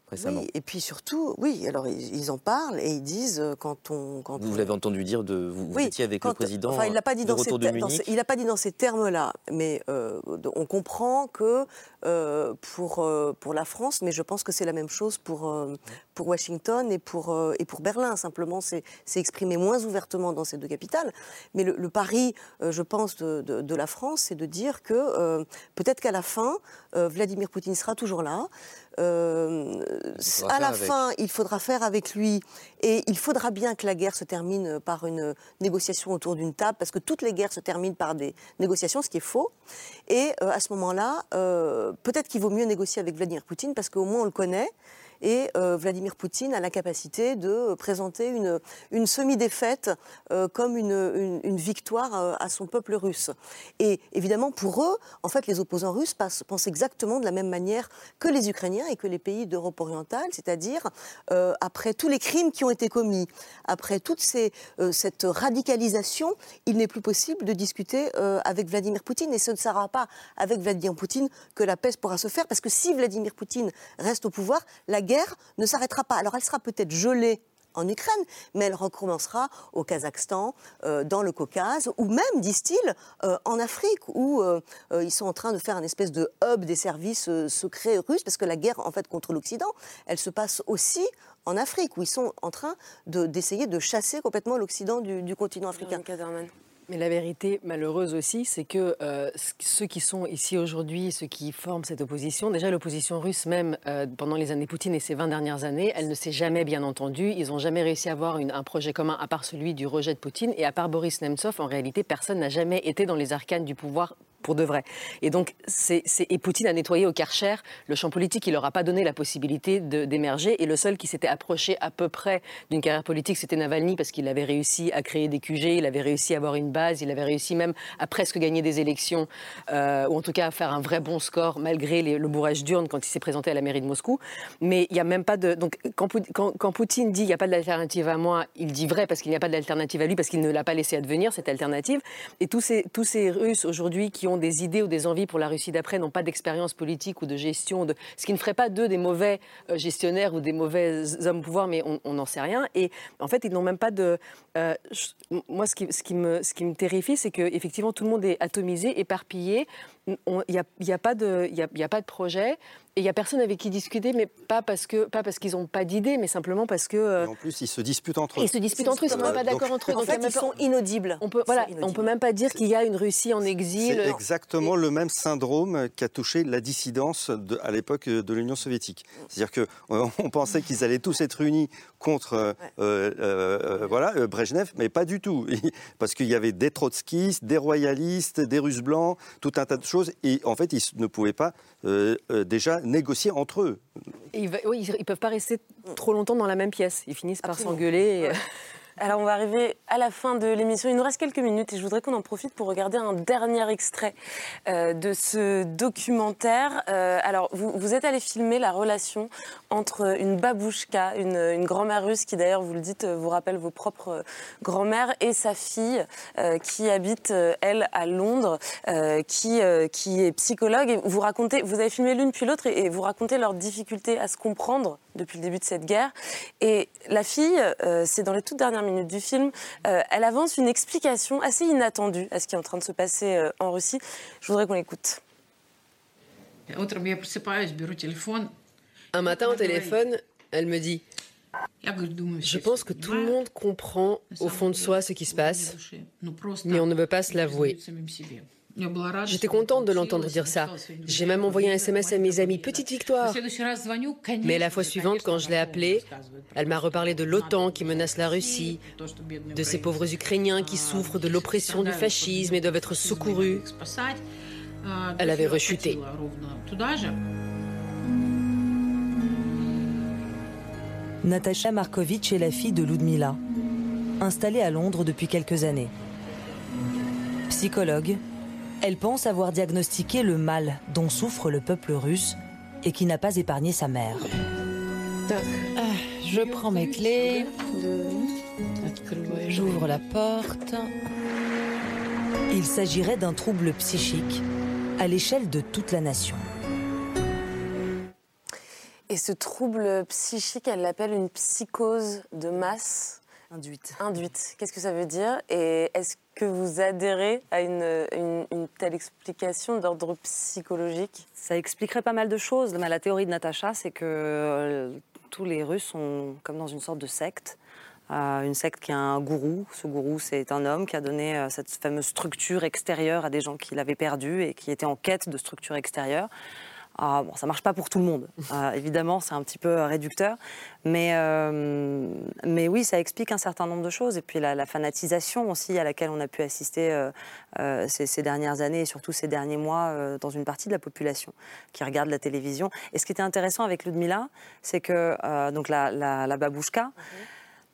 récemment. Oui, et puis surtout, oui, alors ils, ils en parlent et ils disent euh, quand on. Quand Vous on- l'avez entendu dire de vous, Oui, étiez avec quand- le président Enfin, il l'a pas dit de dans retour de il n'a pas dit dans ces termes-là, mais euh, on comprend que euh, pour euh, pour la France, mais je pense que c'est la même chose pour pour Washington et pour et pour Berlin. Simplement, c'est c'est exprimé moins ouvertement dans ces deux capitales. Mais le, le pari, je pense, de, de- de la France, c'est de dire que peut-être qu'à la fin, Vladimir Poutine sera toujours là. Euh, à la avec. fin, il faudra faire avec lui et il faudra bien que la guerre se termine par une négociation autour d'une table parce que toutes les guerres se terminent par des négociations, ce qui est faux. Et euh, à ce moment-là, euh, peut-être qu'il vaut mieux négocier avec Vladimir Poutine parce qu'au moins on le connaît et Vladimir Poutine a la capacité de présenter une, une semi-défaite comme une, une, victoire à son peuple russe. Et évidemment, pour eux, en fait, les opposants russes pensent exactement de la même manière que les Ukrainiens et que les pays d'Europe orientale, c'est-à-dire après tous les crimes qui ont été commis, après toute cette radicalisation, il n'est plus possible de discuter avec Vladimir Poutine et ce ne sera pas avec Vladimir Poutine que la paix pourra se faire, parce que si Vladimir Poutine reste au pouvoir, guerre ne s'arrêtera pas. Alors elle sera peut-être gelée en Ukraine, mais elle recommencera au Kazakhstan, euh, dans le Caucase, ou même, disent-ils, euh, en Afrique, où euh, ils sont en train de faire un espèce de hub des services secrets russes, parce que la guerre, en fait, contre l'Occident, elle se passe aussi en Afrique, où ils sont en train d'essayer de, chasser complètement l'Occident du, du, continent africain. Mais la vérité malheureuse aussi, c'est que euh, ceux qui sont ici aujourd'hui, ceux qui forment cette opposition, déjà l'opposition russe même euh, pendant les années Poutine et ces 20 dernières années, elle ne s'est jamais bien entendue. Ils n'ont jamais réussi à avoir un projet commun à part celui du rejet de Poutine. Et à part Boris Nemtsov, en réalité, personne n'a jamais été dans les arcanes du pouvoir pour de vrai. Et donc, c'est, et Poutine a nettoyé au Karcher le champ politique. Il leur a pas donné la possibilité d'émerger. Et le seul qui s'était approché à peu près d'une carrière politique, c'était Navalny, parce qu'il avait réussi à créer des QG, il avait réussi à avoir une base, il avait réussi même à presque gagner des élections, euh, ou en tout cas à faire un vrai bon score, malgré le bourrage d'urne quand il s'est présenté à la mairie de Moscou. Mais il n'y a même pas de. Donc, quand, quand, Poutine dit il n'y a pas d'alternative à moi, il dit vrai parce qu'il n'y a pas d'alternative à lui, parce qu'il ne l'a pas laissé advenir, cette alternative. Et tous ces, tous ces Russes aujourd'hui qui ont des idées ou des envies pour la Russie d'après, n'ont pas d'expérience politique ou de gestion, ce qui ne ferait pas d'eux des mauvais euh, gestionnaires ou des mauvais hommes pouvoir, mais on n'en sait rien. Et en fait, ils n'ont même pas de. Euh, moi, ce qui, ce qui, me, ce qui me terrifie, c'est qu'effectivement, tout le monde est atomisé, éparpillé. Il n'y a, y a, pas de, y a, y a pas de projet. Et il n'y a personne avec qui discuter, mais pas parce que pas parce qu'ils n'ont pas d'idée, mais simplement parce que. Euh, en plus, ils se disputent entre eux. Ils se disputent entre eux, ils ne sont pas d'accord entre eux. En fait, ils sont inaudibles. On peut, voilà, on peut même pas dire qu'il y a une Russie en exil. C'est exactement le même syndrome qui a touché la dissidence de, à l'époque de l'Union soviétique. C'est-à-dire que on pensait qu'ils allaient tous être unis contre euh, euh, voilà Brejnev, mais pas du tout, parce qu'il y avait des trotskistes, des royalistes, des Russes blancs, tout un tas de choses, et en fait, ils ne pouvaient pas déjà négocier entre eux. oui, ils ne peuvent pas rester trop longtemps dans la même pièce. Ils finissent par s'engueuler. Alors on va arriver à la fin de l'émission. Il nous reste quelques minutes et je voudrais qu'on en profite pour regarder un dernier extrait euh, de ce documentaire. Euh, alors vous, êtes allé filmer la relation entre une babouchka, une, grand-mère russe qui d'ailleurs, vous le dites, vous rappelle vos propres grand-mères, et sa fille qui habite, elle, à Londres, qui, qui est psychologue. Et vous racontez, vous avez filmé l'une puis l'autre et, et, vous racontez leurs difficultés à se comprendre depuis le début de cette guerre. Et la fille, c'est dans les toutes dernières minutes du film, euh, elle avance une explication assez inattendue à ce qui est en train de se passer euh, en Russie. Je voudrais qu'on l'écoute. Un matin au téléphone, elle me dit Je pense que tout le monde comprend au fond de soi ce qui se passe, mais on ne veut pas se l'avouer. J'étais contente de l'entendre dire ça. J'ai même envoyé un SMS à mes amis, petite victoire. Mais la fois suivante, quand je l'ai appelée, elle m'a reparlé de l'OTAN qui menace la Russie, de ces pauvres Ukrainiens qui souffrent de l'oppression du fascisme et doivent être secourus. Elle avait rechuté. Natacha Markovitch est la fille de Ludmila, installée à Londres depuis quelques années. Psychologue, elle pense avoir diagnostiqué le mal dont souffre le peuple russe et qui n'a pas épargné sa mère. Je prends mes clés. J'ouvre la porte. Il s'agirait d'un trouble psychique à l'échelle de toute la nation. Et ce trouble psychique, elle l'appelle une psychose de masse? Induite. Induite. Qu'est-ce que ça veut dire Et est-ce que vous adhérez à une, telle explication d'ordre psychologique? Ça expliquerait pas mal de choses. la théorie de Natacha, c'est que euh, tous les Russes sont comme dans une sorte de secte. Euh, une secte qui a un gourou. Ce gourou, c'est un homme qui a donné euh, cette fameuse structure extérieure à des gens qui l'avaient perdue et qui étaient en quête de structure extérieure. Ah, bon, ça marche pas pour tout le monde, euh, évidemment, c'est un petit peu réducteur, mais, euh, mais oui, ça explique un certain nombre de choses. Et puis la, la fanatisation aussi à laquelle on a pu assister euh, euh, ces, ces dernières années et surtout ces derniers mois euh, dans une partie de la population qui regarde la télévision. Et ce qui était intéressant avec Ludmilla, c'est que euh, donc la, la, la babouchka,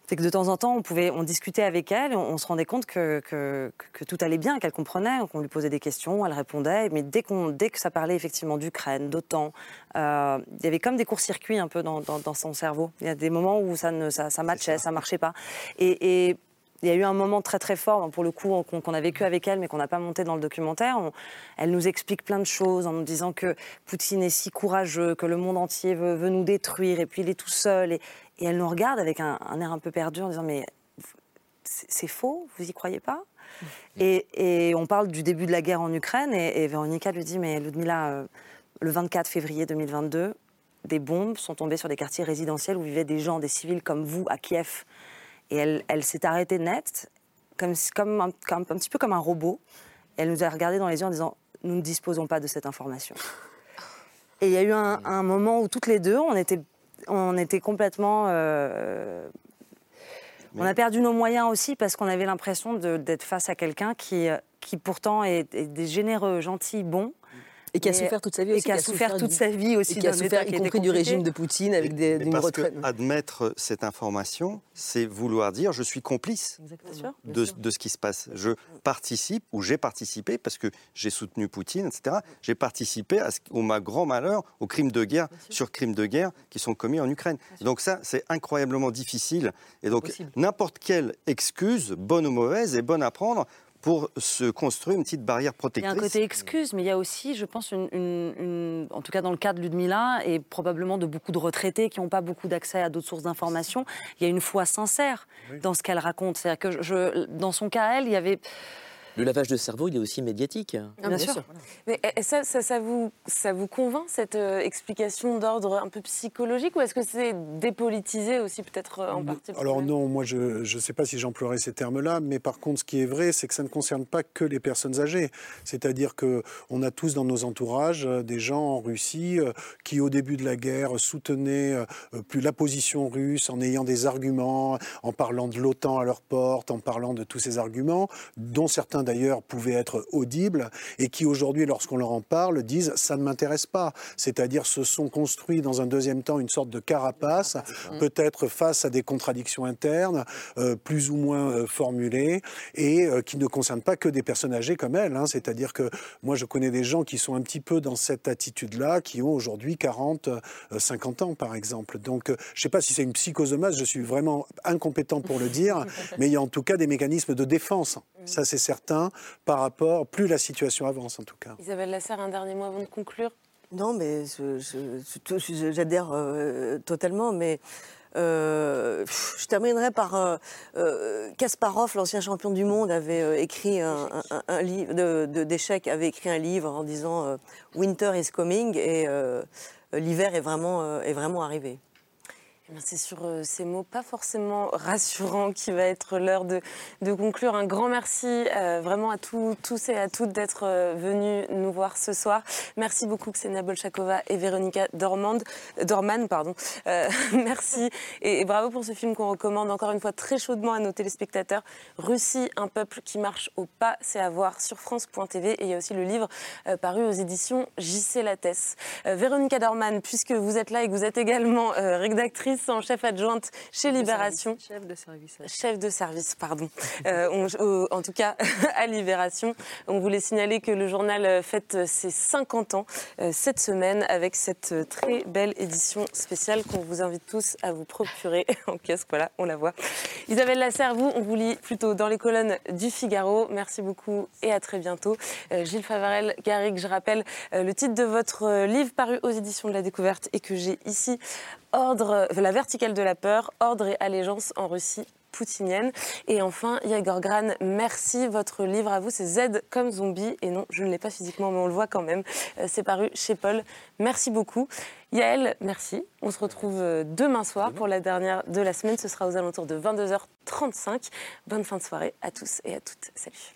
c'est que de temps en temps, on, pouvait, on discutait avec elle, on, on se rendait compte que, que, que tout allait bien, qu'elle comprenait, qu'on lui posait des questions, elle répondait. Mais dès, qu'on, dès que ça parlait effectivement d'Ukraine, d'OTAN, euh, il y avait comme des courts-circuits un peu dans, dans, dans son cerveau. Il y a des moments où ça, ne, ça, ça matchait, ça. marchait pas. Et, et il y a eu un moment très très fort, pour le coup, qu'on, a vécu avec elle, mais qu'on n'a pas monté dans le documentaire. Elle nous explique plein de choses en nous disant que Poutine est si courageux, que le monde entier veut, nous détruire, et puis il est tout seul. Et, elle nous regarde avec un, air un peu perdu en disant Mais c'est faux, vous y croyez pas? Et, on parle du début de la guerre en Ukraine, et, et Véronica lui dit Mais Ludmilla, euh, le 24 février 2022, des bombes sont tombées sur des quartiers résidentiels où vivaient des gens, des civils comme vous, à Kiev. Et elle, elle s'est arrêtée net, comme, comme, un, comme- un petit peu comme un robot. Et elle nous a regardé dans les yeux en disant Nous ne disposons pas de cette information. Et il y a eu un, un moment où toutes les deux, on était, on était complètement. euh, on a perdu nos moyens aussi parce qu'on avait l'impression d'être face à quelqu'un qui, euh, qui pourtant est, est généreux, gentil, bon. Et qui a souffert toute sa vie Et aussi, qui a souffert toute du- sa vie aussi. Et qui a souffert, y compris du régime de Poutine, avec des, Mais d'une parce retraite. que admettre cette information, c'est vouloir dire je suis complice de, de ce qui se passe. Je participe ou j'ai participé parce que j'ai soutenu Poutine, etc. J'ai participé à ce, au ma grand malheur aux crimes de guerre sur crimes de guerre qui sont commis en Ukraine. Et donc ça, c'est incroyablement difficile. Et donc n'importe quelle excuse, bonne ou mauvaise, est bonne à prendre pour se construire une petite barrière Il y a protectrice. un côté excuse, mais il y a aussi, je pense, une, une- une- en tout cas dans le cas de Ludmilla et probablement de beaucoup de retraités qui n'ont pas beaucoup d'accès à d'autres sources d'informations, il y a une foi sincère dans ce qu'elle raconte. C'est-à-dire que je, dans son cas, elle, il y avait Le lavage de cerveau, il est aussi médiatique. Ah, bien sûr. Mais eh, ça, ça, ça vous, ça vous convainc, cette euh, explication d'ordre un peu psychologique, ou est-ce que c'est dépolitisé aussi, peut-être euh, en partie pour Alors non, moi je ne sais pas si j'emploierais ces termes-là, mais par contre ce qui est vrai, c'est que ça ne concerne pas que les personnes âgées. C'est-à-dire que on a tous dans nos entourages euh, des gens en Russie euh, qui au début de la guerre soutenaient plus la position russe en ayant des arguments, en parlant de l'OTAN à leur porte, en parlant de tous ces arguments, dont certains d'ailleurs pouvaient être audibles, et qui aujourd'hui, lorsqu'on leur en parle, disent ça ne m'intéresse pas. C'est-à-dire se sont construits dans un deuxième temps une sorte de carapace, peut-être face à des contradictions internes, euh, plus ou moins euh, formulées, et euh, qui ne concernent pas que des personnes âgées comme elle. hein. C'est-à-dire que moi, je connais des gens qui sont un petit peu dans cette attitude-là, qui ont aujourd'hui 40, euh, 50 ans, par exemple. Donc, je ne sais pas si c'est une masse, je suis vraiment incompétent pour le dire, mais il y a en tout cas des mécanismes de défense. Ça, c'est certain, par rapport, plus la situation avance, en tout cas. Isabelle Lasserre, un dernier mot avant de conclure? Non, mais je- je- je- je- j'adhère euh, totalement, mais euh, je terminerai par euh, Kasparov, l'ancien champion du monde, avait euh, écrit un, un- un livre d'échecs, avait écrit un livre en disant euh, Winter is coming et euh, l'hiver est vraiment euh, est vraiment arrivé. Eh C'est sur euh, ces mots pas forcément rassurants qui va être l'heure de, conclure. Un grand merci euh, vraiment à tous, et à toutes d'être euh, venus nous voir ce soir. Merci beaucoup Ksenia Bolchakova et Véronica Dorman. Pardon. Merci et, bravo pour ce film qu'on recommande encore une fois très chaudement à nos téléspectateurs. Russie, un peuple qui marche au pas, c'est à voir sur France.tv. Et il y a aussi le livre paru aux éditions JC Lattès. Véronica Dorman, puisque vous êtes là et que vous êtes également rédactrice en chef adjointe chez Libération. Chef de service. Chef de service, pardon. Euh, on- euh, en tout cas, à Libération. On voulait signaler que le journal euh, fête ses 50 ans euh, cette semaine avec cette très belle édition spéciale qu'on vous invite tous à vous procurer en kiosque. Voilà, on la voit. Isabelle Lasserre, vous, on vous lit plutôt dans les colonnes du Figaro. Merci beaucoup et à très bientôt. Gilles Favarel, Garrigue, je rappelle le titre de votre livre paru aux éditions de la Découverte et que j'ai ici Ordre, la verticale de la peur, ordre et allégeance en Russie poutinienne. Et enfin, Yegor Gran, merci. Votre livre à vous, c'est Z comme zombie. Et non, je ne l'ai pas physiquement, mais on le voit quand même. Euh, C'est paru chez Paul. Merci beaucoup. Yael, merci. On se retrouve euh, demain soir pour la dernière de la semaine. Ce sera aux alentours de 22h35. Bonne fin de soirée à tous et à toutes. Salut.